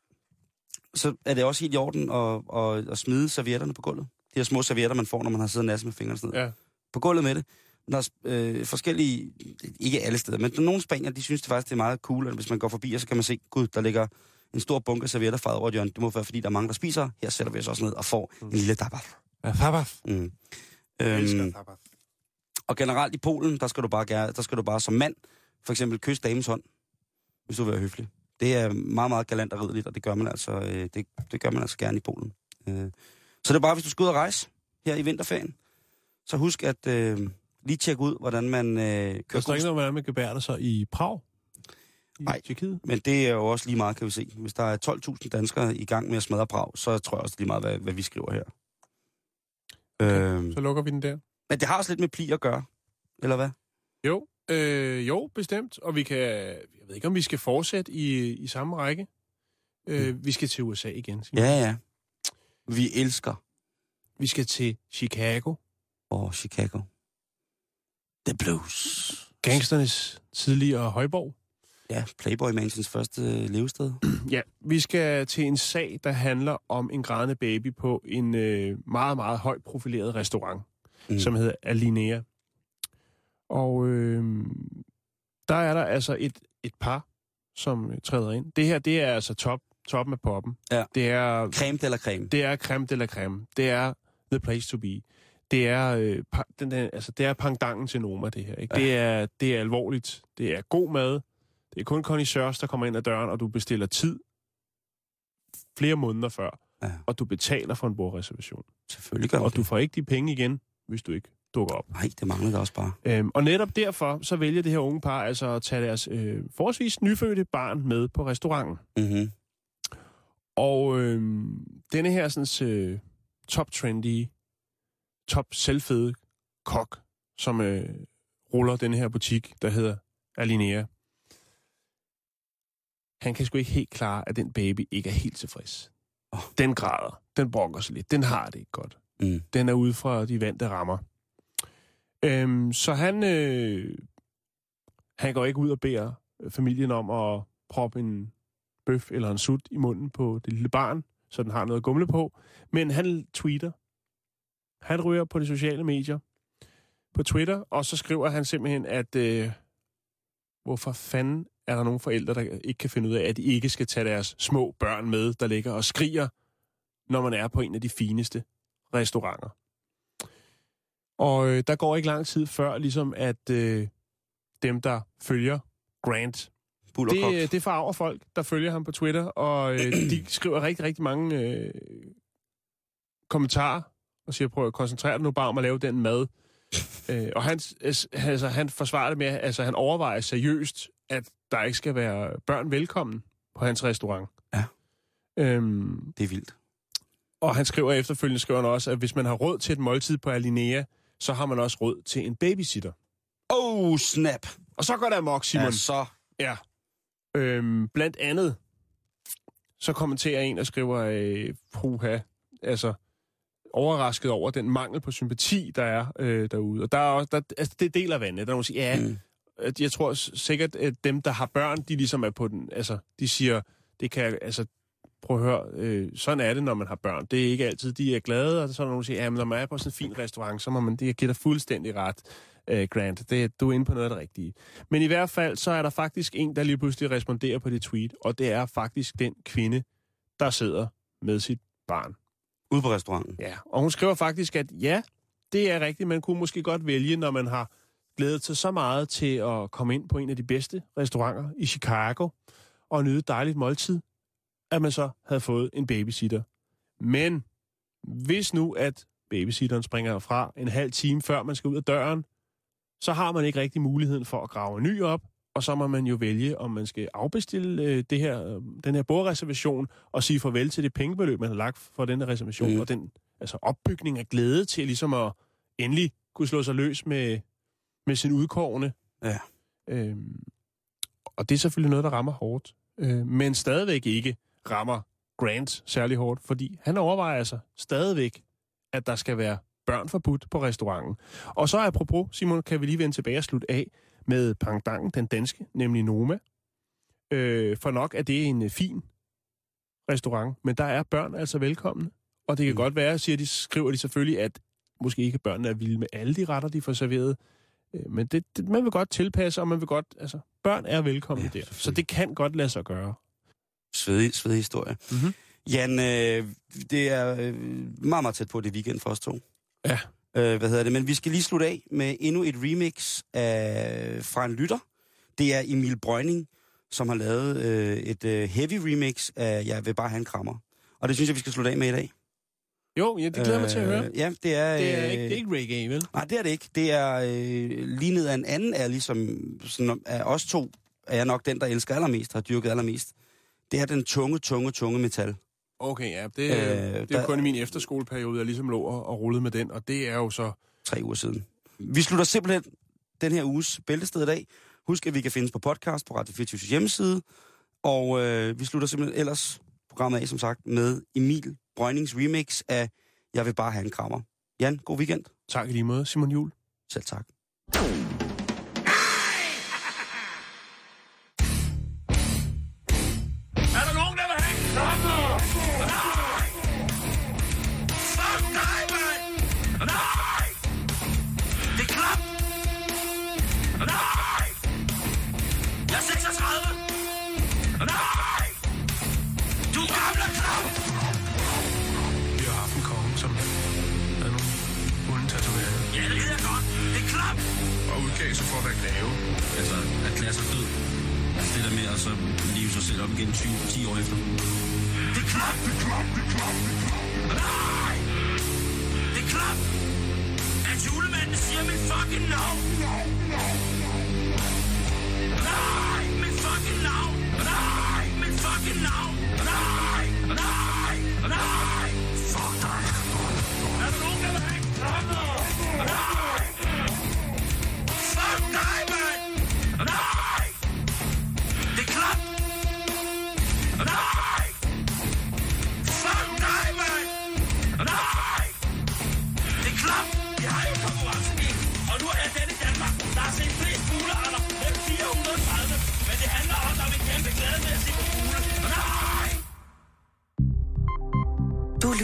så er det også helt i orden at, at, at smide servietterne på gulvet. De her små servietter, man får, når man har siddet og nasset med fingrene sådan noget. Ja. På gulvet med det. Er øh, forskellige, ikke alle steder, men nogle spanier, de synes det faktisk, det er meget cool, at hvis man går forbi, og så kan man se, gud, der ligger en stor bunke servietter fra over et hjørne. Det må være, fordi der er mange, der spiser. Her sætter vi os også ned og får en lille tapas. Ja, tapas. Mm. Øhm, og generelt i Polen, der skal du bare, gerne, der skal du bare som mand, for eksempel kysse damens hånd, hvis du vil være høflig. Det er meget, meget galant og riddeligt, og det gør man altså, øh, det, det gør man altså gerne i Polen. Øh, så det er bare, hvis du skal ud og rejse her i vinterferien, så husk at øh, lige tjekke ud, hvordan man øh, Der kører står ikke noget, hvordan man gebærer sig i Prag? I Nej. Tjekkiet? Men det er jo også lige meget, kan vi se. Hvis der er 12.000 danskere i gang med at smadre Prag, så tror jeg også lige meget, hvad, hvad vi skriver her. Øh, Så lukker vi den der. men det har også lidt med pli at gøre, eller hvad? Jo, øh, jo, bestemt. Og vi kan, jeg ved ikke, om vi skal fortsætte i, i samme række. Øh, vi skal til USA igen. Simon. Ja, ja. Vi elsker Vi skal til Chicago. og Chicago. The Blues. Gangsternes tidligere højborg. Ja, Playboy Mansions første øh, levested. Ja, vi skal til en sag, der handler om en grædende baby på en øh, meget, meget højt profileret restaurant, Mm. som hedder Alinea. Og øh, der er der altså et, et par, som øh, træder ind. Det her, det er altså top, toppen af poppen. Ja. Det er Creme de la creme. Det er creme de la creme. Det er the place to be. Det er, øh, den der, altså, det er pangdangen til Noma, det her. Ikke? Ja. Det, er, det er alvorligt. Det er god mad. Det er kun connoisseurs, der kommer ind ad døren, og du bestiller tid flere måneder før, Ja. og du betaler for en bordreservation. Selvfølgelig gør Og du du får ikke de penge igen, hvis du ikke dukker op. Nej, det manglede også bare. Øhm, og netop derfor, så vælger det her unge par altså at tage deres øh, forholdsvis nyfødte barn med på restauranten. Mm-hmm. Og øh, denne her sådan, øh, top trendy, top selvfede kok, som øh, ruller den her butik, der hedder Alinea. Han kan sgu ikke helt klare, at den baby ikke er helt tilfreds. Åh. Den græder. Den brokker sig lidt. Den har det ikke godt. Mm. Den er ude fra de vante rammer. Øhm, så han, øh, han går ikke ud og beder familien om at proppe en bøf eller en sut i munden på det lille barn, så den har noget at gumle på. Men han tweeter. Han ryger på de sociale medier på Twitter, og så skriver han simpelthen, at øh, hvorfor fanden er der nogle forældre, der ikke kan finde ud af, at de ikke skal tage deres små børn med, der ligger og skriger, når man er på en af de fineste restauranter. Og øh, der går ikke lang tid før, ligesom at øh, dem, der følger Grant, Bull og kok. det, det farver folk, der følger ham på Twitter, og øh, de skriver rigtig, rigtig mange øh, kommentarer, og siger, prøv at koncentrere dig nu bare om at lave den mad. øh, og han, altså, han forsvarer det med, altså han overvejer seriøst, at der ikke skal være børn velkommen på hans restaurant. Ja. Øhm, Det er vildt. og han skriver efterfølgende, skriver han også, at hvis man har råd til et måltid på Alinea, så har man også råd til en babysitter. Oh, snap. Og så går der amok, Simon. Ja, så. Ja. Øhm, blandt andet, så kommenterer en og skriver, øh, puha, altså overrasket over den mangel på sympati, der er øh, derude. Og der er også, der, altså, det deler vandet. Der er nogen, der siger, ja, Mm. jeg tror sikkert, at dem, der har børn, de ligesom er på den, altså, de siger, det kan, altså, prøv at høre, øh, sådan er det, når man har børn. Det er ikke altid, de er glade, og så er der nogen, der siger, ja, men når man er på sådan en fin restaurant, så må man, det giver dig fuldstændig ret, øh, Grant. Det, du er inde på noget af det rigtige. Men i hvert fald, så er der faktisk en, der lige pludselig responderer på det tweet, og det er faktisk den kvinde, der sidder med sit barn. Ude på restauranten. Ja, og hun skriver faktisk, at ja, det er rigtigt, man kunne måske godt vælge, når man har glædet sig så meget til at komme ind på en af de bedste restauranter i Chicago og nyde et dejligt måltid, at man så havde fået en babysitter. Men hvis nu, at babysitteren springer fra en halv time før man skal ud af døren, så har man ikke rigtig muligheden for at grave en ny op, og så må man jo vælge, om man skal afbestille øh, det her, øh, den her bordreservation og sige farvel til det pengebeløb, man har lagt for den her reservation, Mm. og den altså opbygning af glæde til ligesom at endelig kunne slå sig løs med, med sin udkårne. Ja. Øhm, og det er selvfølgelig noget, der rammer hårdt, øh, men stadigvæk ikke rammer Grant særlig hårdt, fordi han overvejer altså stadigvæk, at der skal være børn forbudt på restauranten. Og så apropos, Simon, kan vi lige vende tilbage og slutte af med pangdangen, den danske, nemlig Noma. Øh, for nok er det en øh, fin restaurant, men der er børn altså velkomne. Og det kan Mm. godt være, siger de, skriver de selvfølgelig, at måske ikke børnene er vilde med alle de retter, de får serveret. Øh, Men det, det, man vil godt tilpasse, og man vil godt, altså, børn er velkomne Ja, der. Så det kan godt lade sig gøre. Svedig, svedig historie. Mhm. Jan, øh, det er øh, meget, meget tæt på, det weekend for os to. Ja. Øh, hvad hedder det? Men vi skal lige slutte af med endnu et remix af, fra en lytter. Det er Emil Brøgning, som har lavet øh, et øh, heavy remix af Jeg vil bare have en krammer. Og det synes jeg, vi skal slutte af med i dag. Jo, ja, det glæder øh, mig til at høre. Ja, det er... Det er, øh, ikke, det er ikke reggae, vel? Nej, det er det ikke. Det er øh, lige ned af en anden er ligesom, sådan, af os to, er jeg nok den, der elsker allermest, har dyrket allermest. Det er den tunge, tunge, tunge metal. Okay, ja. Det, Øh, det er der- kun i min efterskoleperiode, jeg ligesom lå og, og rullede med den, og det er jo så... tre uger siden. Vi slutter simpelthen den her uges Bæltested i dag. Husk, at vi kan findes på podcast på Radio 24 hjemmeside. Og øh, vi slutter simpelthen ellers programmet af, som sagt, med Emil Brøgnings remix af Jeg vil bare have en krammer. Jan, god weekend. Tak i lige måde, Simon Jul. Selv tak. Og så leve sig selv op igen 20, 10 år efter. Det er klap! Det er klap! Det er klap! Nej! Det er klap! At julemanden siger mit fucking navn! Nej! Mit fucking navn! Nej! Mit fucking navn! Nej! Nej! Nej!